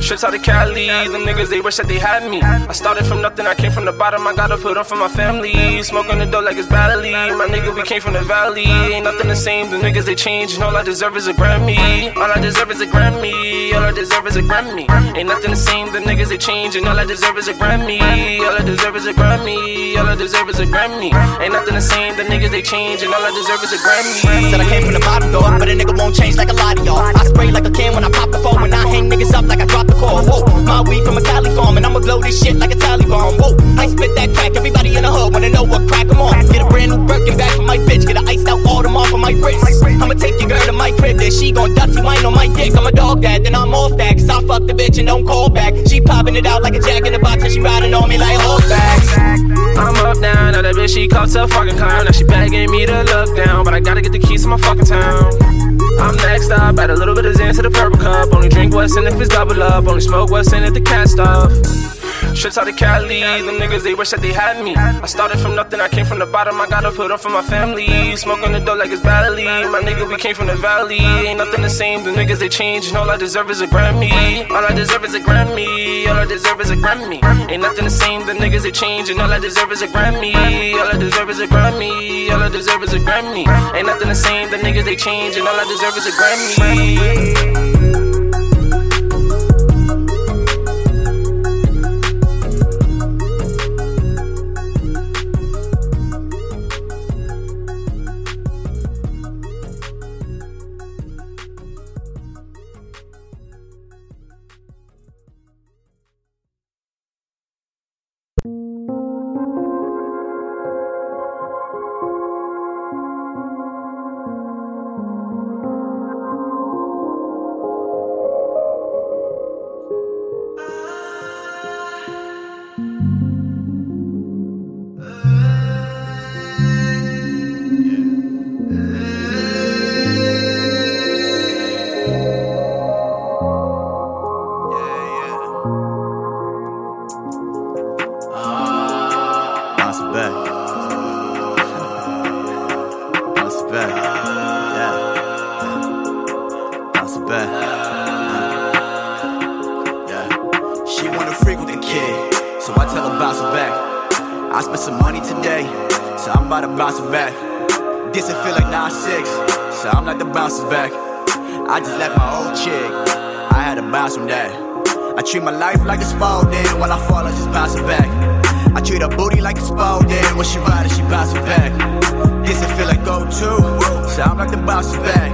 Trips out of Cali, them niggas they wish that they had me. I started from nothing, I came from the bottom, I gotta put on for my family. Smoking the dope like it's Bali. My nigga, we came from the valley. Ain't nothing the same, the niggas they change, and all I deserve is a Grammy. All I deserve is a Grammy. All I deserve is a Grammy. Ain't nothing the same, the niggas they change, and all I deserve is a Grammy. All I deserve is a Grammy. All I deserve is a Grammy. Ain't nothing the same, the niggas they change, and all I deserve is a Grammy. Said I came from the bottom though, but a nigga won't change like a lot of y'all. I spray like a can when I pop the phone, when I hang niggas up like I drop the call. Whoa, my weed from a Cali farm, and I'ma blow this shit like a Taliban. Whoa, I spit that crack, everybody in the hood wanna know what crack I'm on. Get a brand new Birkin back for my bitch, get a iced out all them off of my wrist. I'ma take your girl to my crib, then she gon' dusty wine on my dick. I'm a dog that, then I'm off that, cause I fuck the bitch and don't call back. She popping it out like a jack in the box, and she riding on me like horseback. I'm up down, now that bitch she called a fucking clown. Now she begging me to look down, but I gotta get the keys to my fucking town. I'm next up, add a little bit of Zan to the purple cup. Only drink what's in if it's double up, only smoke what's in if the cast off. Trips out to Cali, them niggas they wish that they had me. I started from nothing, I came from the bottom, I gotta put up for my family. Smoking the dope like it's Bali. My nigga, we came from the valley. Ain't nothing the same, the niggas they change, and all I deserve is a Grammy. All I deserve is a Grammy. All I deserve is a Grammy. Ain't nothing the same, the niggas they change, and all I deserve is a Grammy. All I deserve is a Grammy. All I deserve is a Grammy. Ain't nothing the same, the niggas they change, and all I deserve is a Grammy. Back. Yeah. Bounce it back. Yeah. She wanna freak with the kid, so I tell her bounce it back. I spent some money today, so I'm about to bounce it back. This it feel like 9-6, so I'm like the bounces back. I just left my old chick, I had to bounce from that. I treat my life like a Spalding, when I fall I just bounce it back. I treat her booty like a Spalding, when she ride it she bounce it back. This it feel like go-to, so I'm like the bounces back.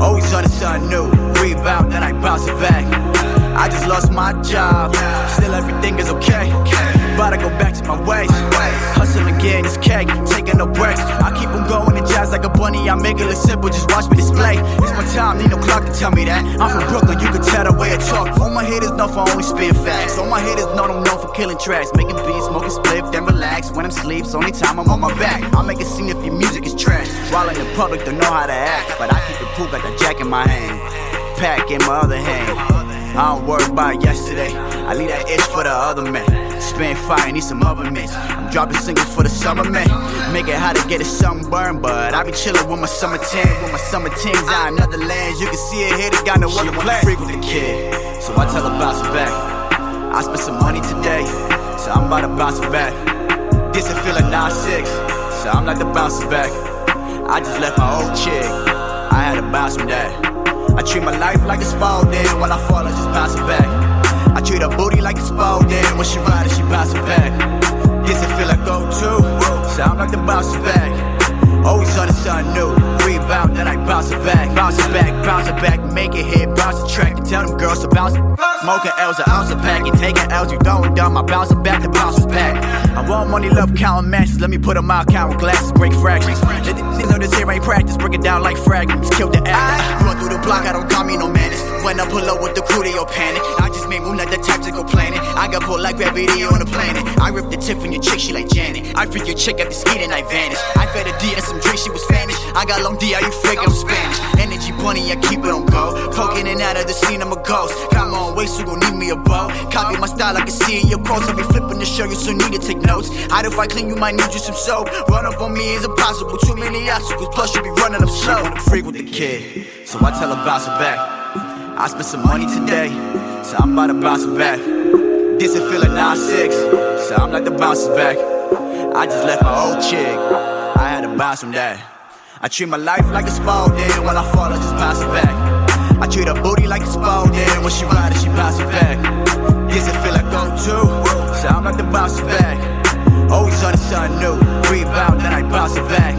Always on the sun new, rebound then I bounce it back. I just lost my job, still everything is okay. But I go back to my ways. Hustle again, it's cake, taking no breaks. I keep on going and jazz like a bunny. I make it look simple, just watch me display. It's my time, need no clock to tell me that. I'm from Brooklyn, you can tell the way I talk. All my haters know for only spit facts. All my haters know I'm known for killing tracks. Making beats, smoking spliff, then relax. When I'm sleep, it's only time I'm on my back. I make a scene if your music is trash. While in the public, don't know how to act. But I keep it cool, got the jack in my hand. Pack in my other hand. I don't worry about yesterday. I leave that itch for the other man. Spin fire, need some other mix. I'm dropping singles for the summer man. Make it hard to get a sunburn, but I be chillin' with my summer tan, with my summer tings out in other lands. You can see it here, they got no other plan. Freak with the kid, so I tell her bounce back. I spent some money today, so I'm about to bounce back. This it feeling like 9-6, so I'm like the bounce back. I just left my old chick, I had to bounce from that. I treat my life like a Spalding. When I fall, I just bounce back. I treat her booty like a Spalding. When she ride it, she bounce it back. This it feel like go-to. Sound like the bounce it back. Always on the sun new. Rebound, then I bounce it back. Bounce it back, bounce it back. Make it hit, bounce the track. And tell them girls to bounce it. Smoking L's, an ounce of pack. And taking L's, you don't dumb. I bounce it back, the bounce is back. I want money, love counting matches. Let me put them out, counting glasses, break fractions. Let these know this here ain't practice. Break it down like fragments. Kill the actor. Run through the block, I don't call me no menace. When I pull up with the crew, they all panic. Got pulled like gravity on the planet. I rip the tip from your chick, she like Janet. I freak your chick at the ski, and I vanish. I fed a D and some drink, she was Spanish. I got long D, are you fake? I'm Spanish. Energy bunny, I keep it on go. Poking in and out of the scene, I'm a ghost. Come on, wait, so gon' need me a bow. Copy my style, I can see in your quotes. I'll be flipping the show you, so need to take notes. I'd if I clean, you might need you some soap. Run up on me is impossible, too many obstacles. Plus, you be running up slow. I'm Freak with the kid, so I tell her bounce it back. I spent some money today, so I'm about to bounce it back. This it feel like 9-6, so I'm like the bounces back. I just left my old chick, I had to bounce from that. I treat my life like a Spalding, when I fall I just bounce it back. I treat her booty like a Spalding, when she ride it she bounce it back. This it feel like go-to, so I'm like the bounces back. Always on the sun new, rebound then I bounce it back.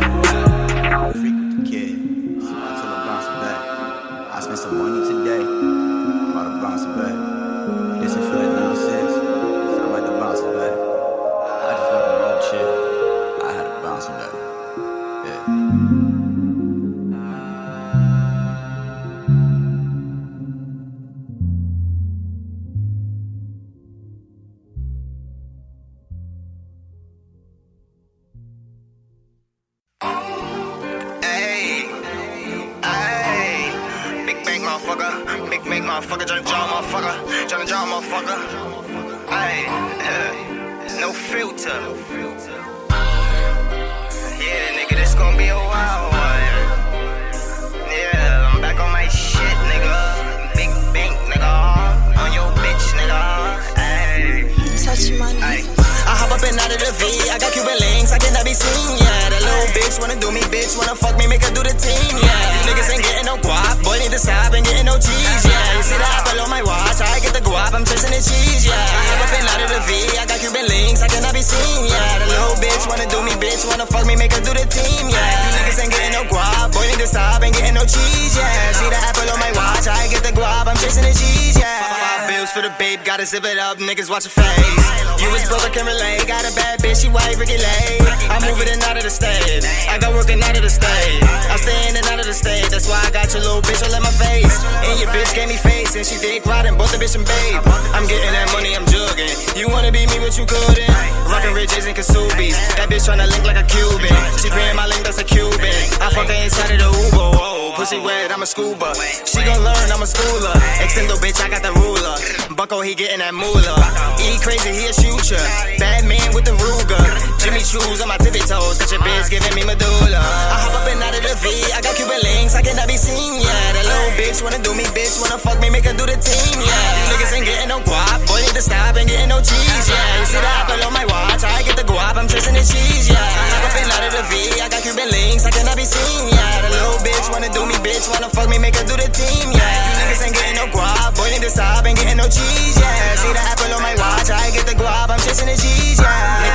Guap, I'm the and out of the V. I got Cuban links, I cannot be seen. Yeah, that little bitch wanna do me, bitch wanna fuck me, make her do the team. Yeah, these niggas ain't getting no guap. Boy, to stop and getting no cheese. Yeah, see the apple on my watch. I get the guap, I'm chasing the cheese. Yeah, five bills for the babe, gotta zip it up. Niggas watch your face. You was broke, I can relate. Got a bad bitch, she white, Ricky Lay. I'm moving in out of the state. I got working out of the state. I stay in and out of the state. That's why I got your little bitch all in my face. And your bitch gave me face, and she dick riding both the bitch and babe. I'm getting that money, I'm jugging. You wanna be me, but you couldn't. Rockin' riches and Kasubis. That bitch tryna link like a Cuban. She paying my link, that's a Cuban. I fuck her inside of the Uber. Whoa, pussy wet, I'm a scuba. She gon' learn, I'm a schooler. Extendo bitch, I got the ruler. Bucko, he getting that moolah. E crazy, he a shooter. Bad man with the Ruger. Jimmy Choos on my tippy toes. Got your bitch giving me medulla. I hop up and out of the V. I got Cuban links, I cannot be seen. Yeah, that little bitch wanna do me, bitch wanna fuck me, make her do the team. Yeah, niggas ain't getting no guap. Boy, need to stop and getting no cheese. Yeah, you see the apple on my watch. I get the guap, I'm chasing the cheese. Yeah, I hop up and out of the V. I got Cuban links, I cannot be seen. Yeah, that little bitch wanna do me, bitch wanna fuck me, make her do the team. Yeah, you niggas ain't getting no guap. Boy, need to stop and getting no cheese. Yeah, see the apple on my watch. I get the guap, I'm chasing the cheese. Yeah,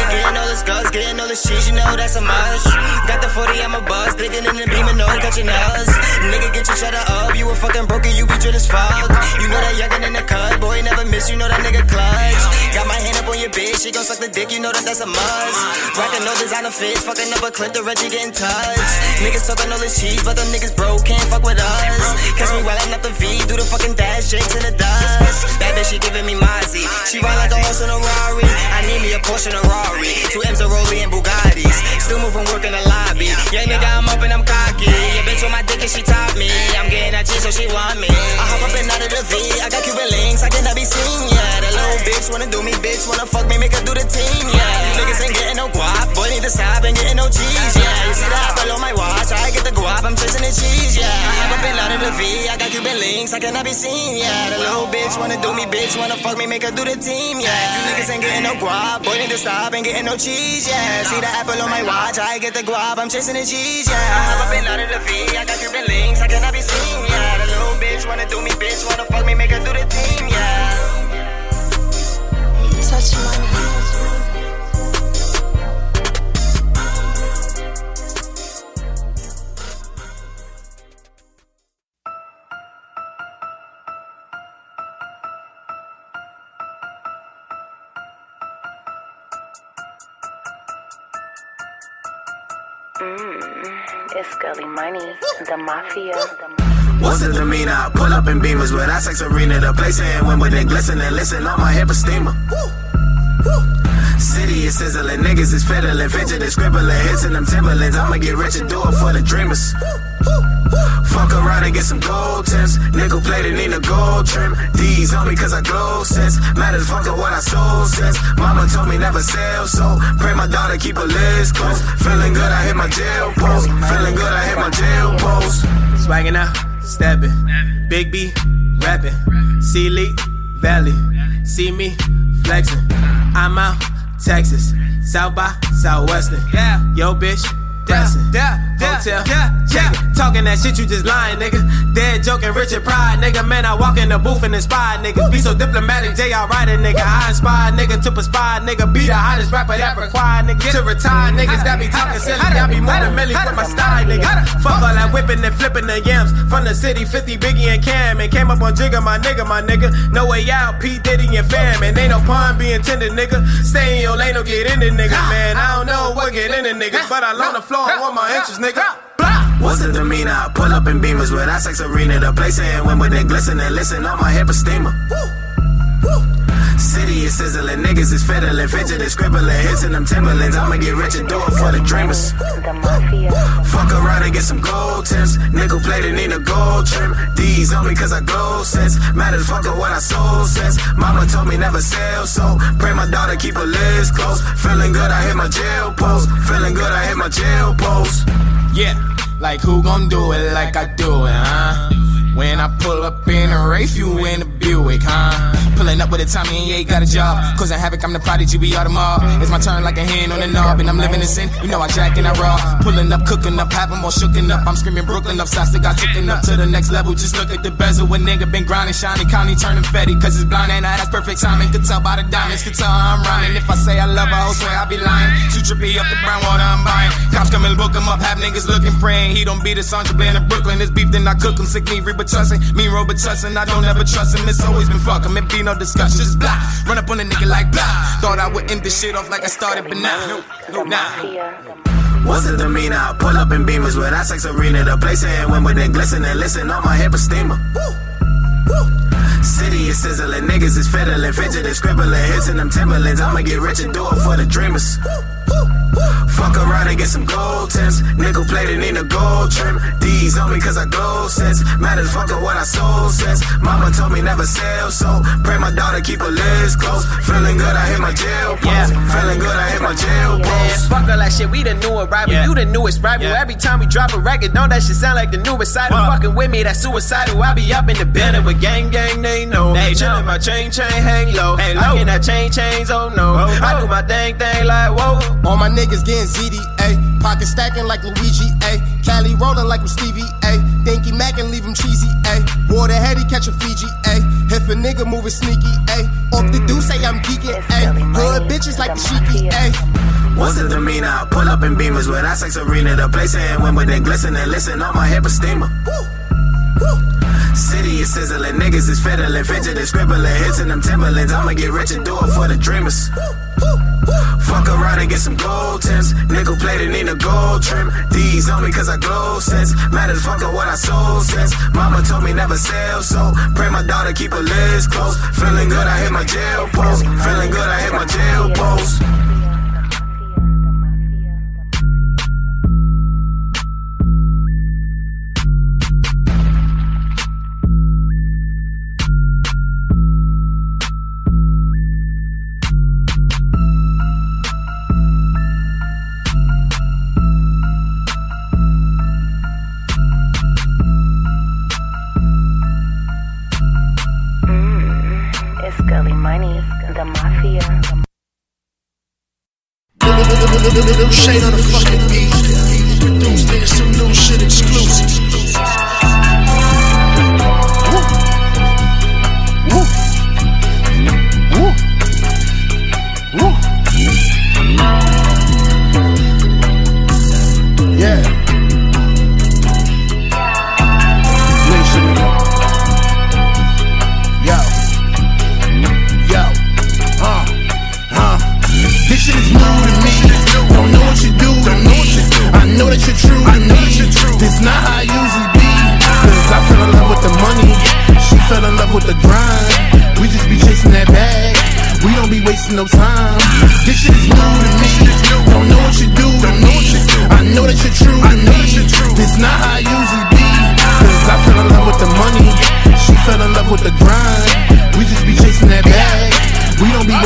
all this getting all this cheese. You know that's a must. Got the 40 on my bus, digging in the beam and no catching us. Nigga, get your shutter up. You a fucking broken, you be drill as fuck. You know that youngin' in the cut, boy, never miss. You know that nigga clutch. Got my hand up on your bitch, she gon' suck the dick. You know that that's a must. Rockin' no designer fits, fucking up a clip, the Reggie getting touched. Niggas talking all this cheese, but them niggas broke, can't fuck with us. Catch me wildin' up the V, do the fucking dash, straight to the dust. Bad bitch, she giving me Mozzie. She ride like a horse in a Rari. I need me a Porsche and a Rari. M's, a and Bugattis. Still moving, work in the lobby. Young nigga, I'm up and I'm cocky. Your bitch on my dick and she top me. I'm getting that cheese, so she want me. I hop up and out of the V. I got Cuban links, I cannot be seen. Yeah, that little bitch wanna do me, bitch wanna fuck me, make her do the team. Yeah, Cuban I cannot be seen. Yeah, the little bitch wanna do me, bitch wanna fuck me, make her do the team. Yeah, you niggas ain't getting no guap. Boy, need to stop and getting no cheese. Yeah, see the apple on my watch. I get the guap, I'm chasing the cheese. Yeah, I hop up and out of the V. I got Cuban links, I cannot be seen. Yeah, the little bitch wanna do me, bitch wanna fuck me, make her do the team. Yeah. Touch money. It's Money, the Mafia. What's the demeanor? I pull up in beamers with I sex arena. The place in Wimbledon glisten and listen on my hip steamer. City is sizzling, niggas is fiddling, fidgeting, scribbling, hits in them Timberlands. I'ma get rich and do it for the dreamers. Fuck around and get some gold tips. Nickel plated, need a gold trim. These on me cause I glow sense. Matters fuck what I sold sense. Mama told me never sell, so pray my daughter keep her list close. Feeling good, I hit my jail post. Feeling good, I hit my jail post. Swagging out, stepping. Big B, rapping. C Leak, Valley. See me, flexing. I'm out, Texas. South by Southwestern. Yeah. Yo, bitch, dancing. Yeah, Hotel, check it. Talking that shit, you just lying, nigga. Dead joking, Richard Pryor, nigga. Man, I walk in the booth and inspire niggas. Be so diplomatic, J.R. Writer, nigga. I inspire nigga to perspire, nigga. Be the hottest rapper that require, nigga. To retire, niggas that be talking silly. I be more than Millie with my style, nigga. Fuck all that whipping and flipping the yams. From the city, 50 Biggie and Cam. And came up on Jigga, my nigga, my nigga. No way out, P. Diddy and fam. And ain't no pun being tender, nigga. Stay in your lane, don't get in the nigga, man. I don't know what get in the niggas, but I on the floor, I want my interest, nigga. What's the demeanor? I pull up in beamers with I sex arena. The place in they glisten and listen on my hip steamer. City is sizzling, niggas is fiddling, fidgeting, scribbling, hits in them Timberlands. I'ma get rich and do it for the dreamers. Fuck around and get some gold tips. Nickel plated, need a gold trim. These on me cause I glow sense. Matters fuck what I sold sense. Mama told me never sell, so pray my daughter keep her list close. Feeling good, I hit my jail post. Feeling good, I hit my jail post. Yeah, like who gon' do it like I do it, huh? When I pull up in a Wraith, you in a Buick, huh? Pulling up with a Tommy and yeah, got a job. Causing havoc, I'm the prodigy, we all the mob. It's my turn like a hand on the knob, and I'm living in sin. You know I jack and I raw. Pulling up, cooking up, having more shooken up. I'm screaming Brooklyn up, that got taken up to the next level. Just look at the bezel. A nigga been grinding, shining, county turning fetty. Cause it's blind and I, that's perfect timing. Could tell by the diamonds, could tell I'm rhyming. If I say I love her, I'll swear I be lying. Too trippy up the brown water, I'm buying. Cops come and book him up, have niggas looking, praying. He don't be the Sandra Bland of Brooklyn. This beef, then I cook him, sick me, trusting. Me, Robert trusting, I don't ever trust him. It's always been fuck him, it be no discussion. Just blah. Run up on a nigga like blah. Thought I would end this shit off like I started, but nah. No, nah. What's the demeanor? I pull up in beamers with I sex arena. The place in Wimbledon glisten and listen on my hip steamer. City is sizzling, niggas is fiddling, fidgeting, scribbling, hits in them Timberlands. I'ma get rich and do it for the dreamers. Fuck around around and get some gold tips. Nickel plated, in a gold trim. D's on me cause I glow sense. Matter the fuck of what I sold since. Mama told me never sell, so pray my daughter keep her lids close. Feeling good, I hit my jail post. Feeling good, I hit my jail post. Fuck all that shit, we the new arrival. You the newest rival. Every time we drop a record, don't that shit sound like the newest side of fucking with me, that's suicidal. I be up in the building with gang gang, they know. They chillin' my chain chain hang low. I cannot chain chains, oh no. oh I do my thing thing like whoa. All my niggas getting ZD, ayy. Pocket stacking like Luigi, ayy. Cali rolling like I'm Stevie, ayy. Dinky Mac and leave him cheesy, ayy. Water heady, catch a Fiji, ayy. If a nigga moving sneaky, ayy. Off the do say I'm geeking, ayy. Hood bitches like the sheeky, ayy. What's the demeanor? I pull up in beamers with I sex arena. The place ain't when then glisten and listen on my hip of steamer. City is sizzling, niggas is fiddling, fidgeting, scribbling, hits in them Timberlands. I'ma get rich and do it for the dreamers. Fuck around and get some gold tips. Nickel plated, in a gold trim. D's on me cause I glow sense. Matter fuck of what I sold since. Mama told me never sell, so pray my daughter keep her lids close. Feeling good, I hit my jail post. Feeling good, I hit my jail post.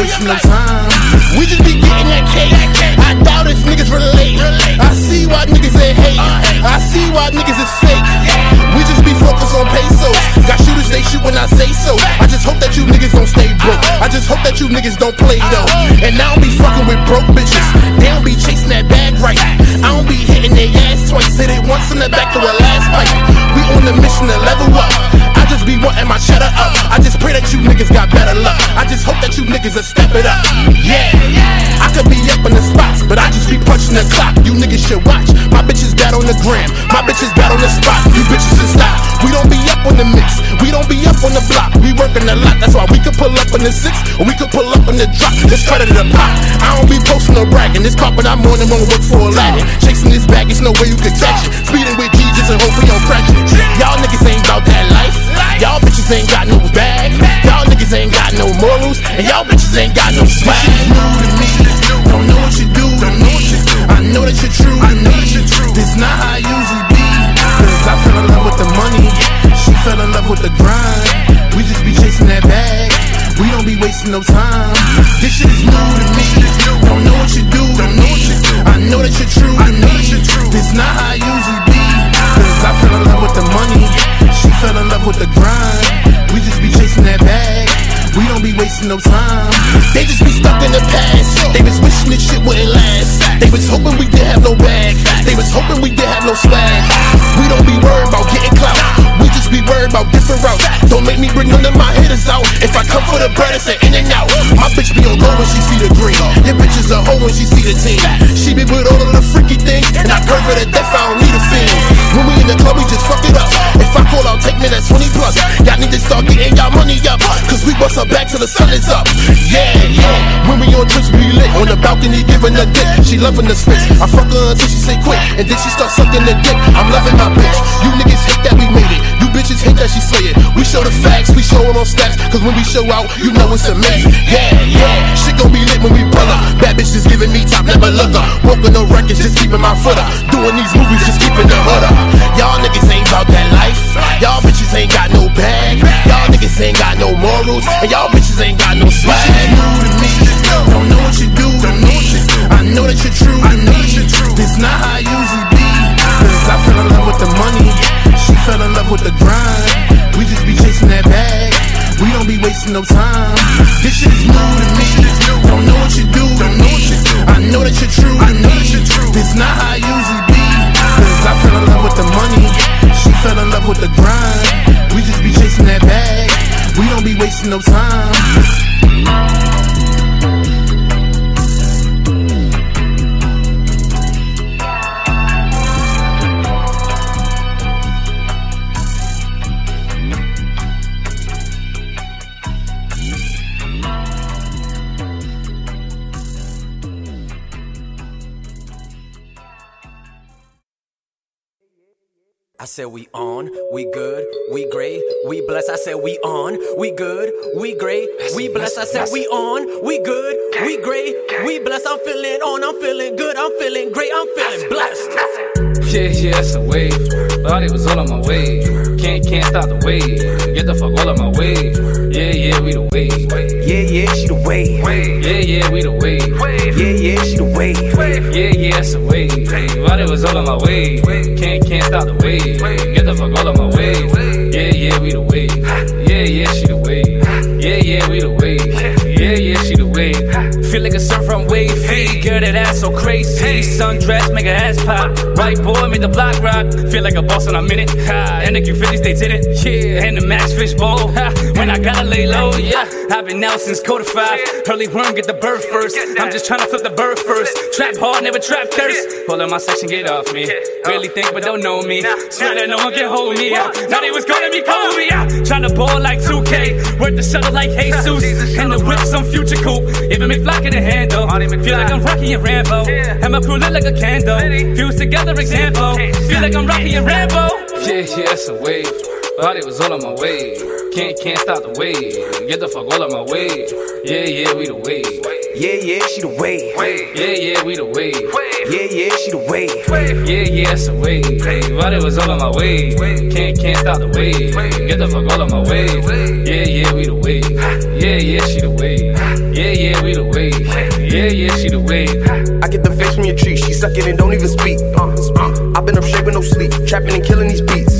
Time. We just be getting that cake. I doubt if niggas relate. I see why niggas ain't hate. I see why niggas is fake. We just be focused on pesos. Got shooters, they shoot when I say so. I just hope that you niggas don't stay broke. I just hope that you niggas don't play though. And I don't be fucking with broke bitches. They don't be chasing that bag right. I don't be hitting their ass twice. Hit it once in the back to a last pipe. We on the mission to level up. Just be wanting my cheddar up. I just pray that you niggas got better luck. I just hope that you niggas will step it up. Yeah, yeah. I could be up in the spots, but I just be punching the clock. You niggas should watch. My bitches bad on the gram. My bitches bad on the spot. You bitches should stop. We don't be up on the mix. We don't be up on the block. We working a lot. That's why we could pull up in the six or we could pull up in the drop. Just credit the pop. I don't be posting or bragging. This carpet I'm on, I'm gonna work for Aladdin. Chasing this bag, it's no way you could catch it. Speeding with Jesus and hope we don't crash it. Y'all niggas ain't about that life. Y'all bitches ain't got no bag. Y'all niggas ain't got no morals. And y'all bitches ain't got no swag. New to me. Don't know what you do to me. I know that you're true to me. This not how I usually be. Cause I fell in love with the money. She fell in love with the grind. We just be chasing that bag. We don't be wasting no time. This shit is new to me. Don't know what you do to me. I know that you're true to me. This not how I usually be. Cause I fell in love with the money. She fell in love with the grind. We just be chasing that bag. We don't be wasting no time. They just be stuck in the past. They was wishing this shit wouldn't last. They was hoping we did have no bag. They was hoping we did have no swag. We don't be worried about getting clout. We just be worried about different routes. Don't make me bring none of my hitters out. If I come for the bread, it's an in and out. My bitch be on go when she see the green. Your bitch is a hoe when she see the team. She be with all of the freaky things. And I curve her to death, I don't need a fiend. When we in the club, we just fuck it up. If I call out, take me that 20 plus. Y'all need to start getting y'all money up. Cause we bust back till the sun is up. Yeah, yeah. When we on trips, we lit. On the balcony, giving her dick. She loving the space. I fuck her until she say quit. And then she start sucking the dick. I'm loving my bitch. You niggas hate that we made it. Bitches hate that she slay it. We show the facts, we show it on stats. Cause when we show out, you know it's amazing. Yeah, yeah. Shit gon' be lit when we pull up. Bad bitches giving me top, never look up. Walking no records, just keeping my foot up. Doing these movies, just keeping the hood up. Y'all niggas ain't about that life. Y'all bitches ain't got no bag. Y'all niggas ain't got no morals. And y'all bitches ain't got no swag. New to me. Don't know what you do to me. I know that you're true to me. This not how I usually be. Cause I fell in love with the money. She fell in love with the grind. We just be chasing that bag. We don't be wasting no time. This shit is new to me. Don't know what you do to me. I know that you're true to me. This not how I usually be. Cause I fell in love with the money. She fell in love with the grind. We just be chasing that bag. We don't be wasting no time. Said we on, we good, we great, we blessed. I said we on, we good, we great, we blessed. I said we on, we good, we great, we blessed. I'm feeling on, I'm feeling good, I'm feeling great, I'm feeling blessed. Yeah, yeah, it's a wave. Thought it was all on my way. Can't, can't stop the wave. Get the fuck all on my way. Yeah, yeah, we the wave. Yeah, yeah, she the wave. Yeah, yeah, we the wave. Yeah, yeah, she the wave. Yeah, yeah, it's a wave. Thought it was all on my way. Can't, can't stop the wave. Get the fuck all on my way. Yeah, yeah, we the wave. Yeah, yeah, she the wave. Yeah, yeah, we the wave. Yeah, yeah, she the wave. Feel like a surf from wave feet. Girl, that ass so crazy. Sundress, make her ass pop. White boy, make the block rock. Feel like a boss in a minute. Ha, and the Q50 stay in it. Yeah, and the max fish bowl. Ha, when I gotta lay low, yeah. I've been out since quarter five. Early worm, get the bird first. I'm just trying to flip the bird first. Trap hard, never trap thirst. Pull up my section, get off me. Really think, but don't know me. Swear that no one can hold me. Yeah. Now they was calling me Kobe. Yeah. Trying to ball like 2K. Work the shuttle like Jesus. And the whip some future coupe. Even me flock in the handle. Feel like I'm Rocky and Rambo. And my crew lit like a candle. Fuse together example. Feel like I'm Rocky and Rambo. Yeah, yeah, it's a wave. Thought it was all on my way. Can't, can't stop the wave. Get the fuck all on my way. Yeah, yeah, we the wave. Yeah, yeah, she the wave. Yeah, yeah, we the wave. Yeah, yeah, she the wave. Yeah, yeah, it's a wave. Thought it was all on my way. Can't, can't stop the wave. Get the fuck all on my way. Yeah, yeah, we the wave. Yeah, yeah, she the wave. Yeah, yeah, we the wave. Yeah, yeah, she the wave. I get the face from your tree, she suck it and don't even speak. Uh, I've been up straight with no sleep, trapping and killing these beats.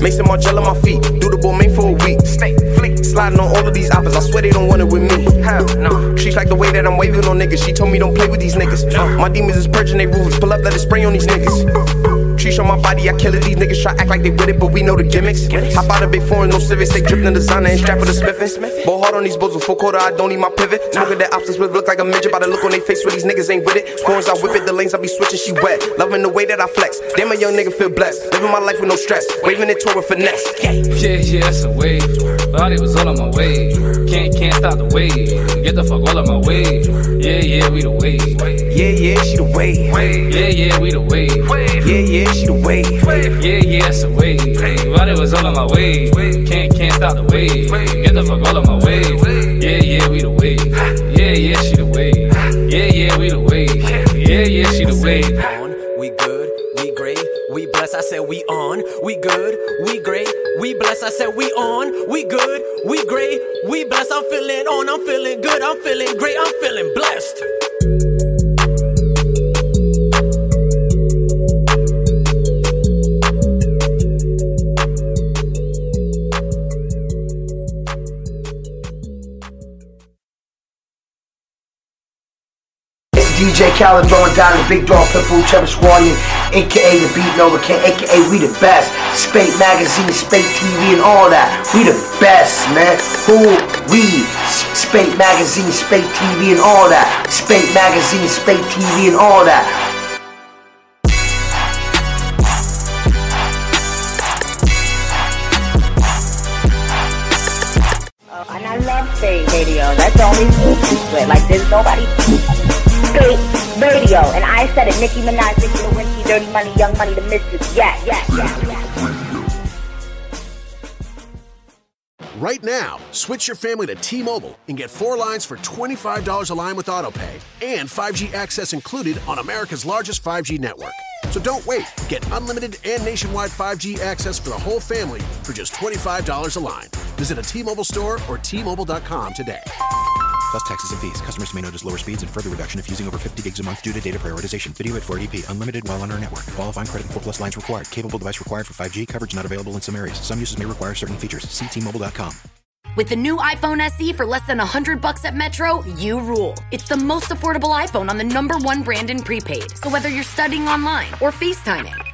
Maison Margiela my feet, do the Balmain for a week. Stay fleet, sliding on all of these oppers, I swear they don't want it with me. Hell no. She's like the way that I'm waving on niggas, she told me don't play with these niggas. My demons is purging they rules, pull up, let it spray on these niggas. Trees on my body, I kill it. These niggas try act like they with it, but we know the gimmicks. Hop out of big foreign, no civics. They drippin' in designer and strap with a smithing. Ball hard on these bulls with full quarter, I don't need my pivot. Smoking that options with look like a midget. By the look on they face where these niggas ain't with it. Foreigns, I whip it. The lanes, I be switching, she wet. Loving the way that I flex. Damn, a young nigga feel blessed. Living my life with no stress. Waving it toward with finesse. Yeah, yeah, that's a wave. Thought it was all on my way. Can't, can't stop the wave. Get the fuck all on my way. Yeah, yeah, we the wave. Yeah, yeah, she the wave. Yeah, yeah, we the wave. Yeah, yeah, she the wave. Yeah, yeah, it's a wave. It was all on my way. Can't, can't stop the wave. Get the fuck all on my way. Yeah, yeah, we the wave. Yeah, yeah, she the wave. Yeah, yeah, we the wave. Yeah, yeah, she the wave. On, we good, we great, we blessed. I said we on, we good, we great, we blessed. I said we on, we good, we great, we blessed. I'm feeling on, I'm feeling good, I'm feeling great, I'm feeling blessed. Khaled throwing down the big dog pitbull Travis Warrior, aka the Beat Nova King, aka we the best. Spate Magazine, Spate TV, and all that. We the best, man. Who we? Spate Magazine, Spate TV, and all that. Spate Magazine, Spate TV, and all that. And I love Spate Radio. That's the only it. Like there's nobody. Radio. And I said it. Nicki Minaj, Nicki Lewinsky, Dirty Money, Young Money, the Mistress. Yeah, yeah, yeah, yeah. Right now, switch your family to T Mobile and get four lines for $25 a line with AutoPay and 5G access included on America's largest 5G network. So don't wait. Get unlimited and nationwide 5G access for the whole family for just $25 a line. Visit a T Mobile store or T-Mobile.com today. Plus taxes and fees. Customers may notice lower speeds and further reduction if using over 50 gigs a month due to data prioritization. Video at 480p. Unlimited while on our network. Qualifying credit 4 plus lines required. Capable device required for 5G. Coverage not available in some areas. Some uses may require certain features. See T-Mobile.com. With the new iPhone SE for less than 100 bucks at Metro, you rule. It's the most affordable iPhone on the number one brand in prepaid. So whether you're studying online or FaceTiming.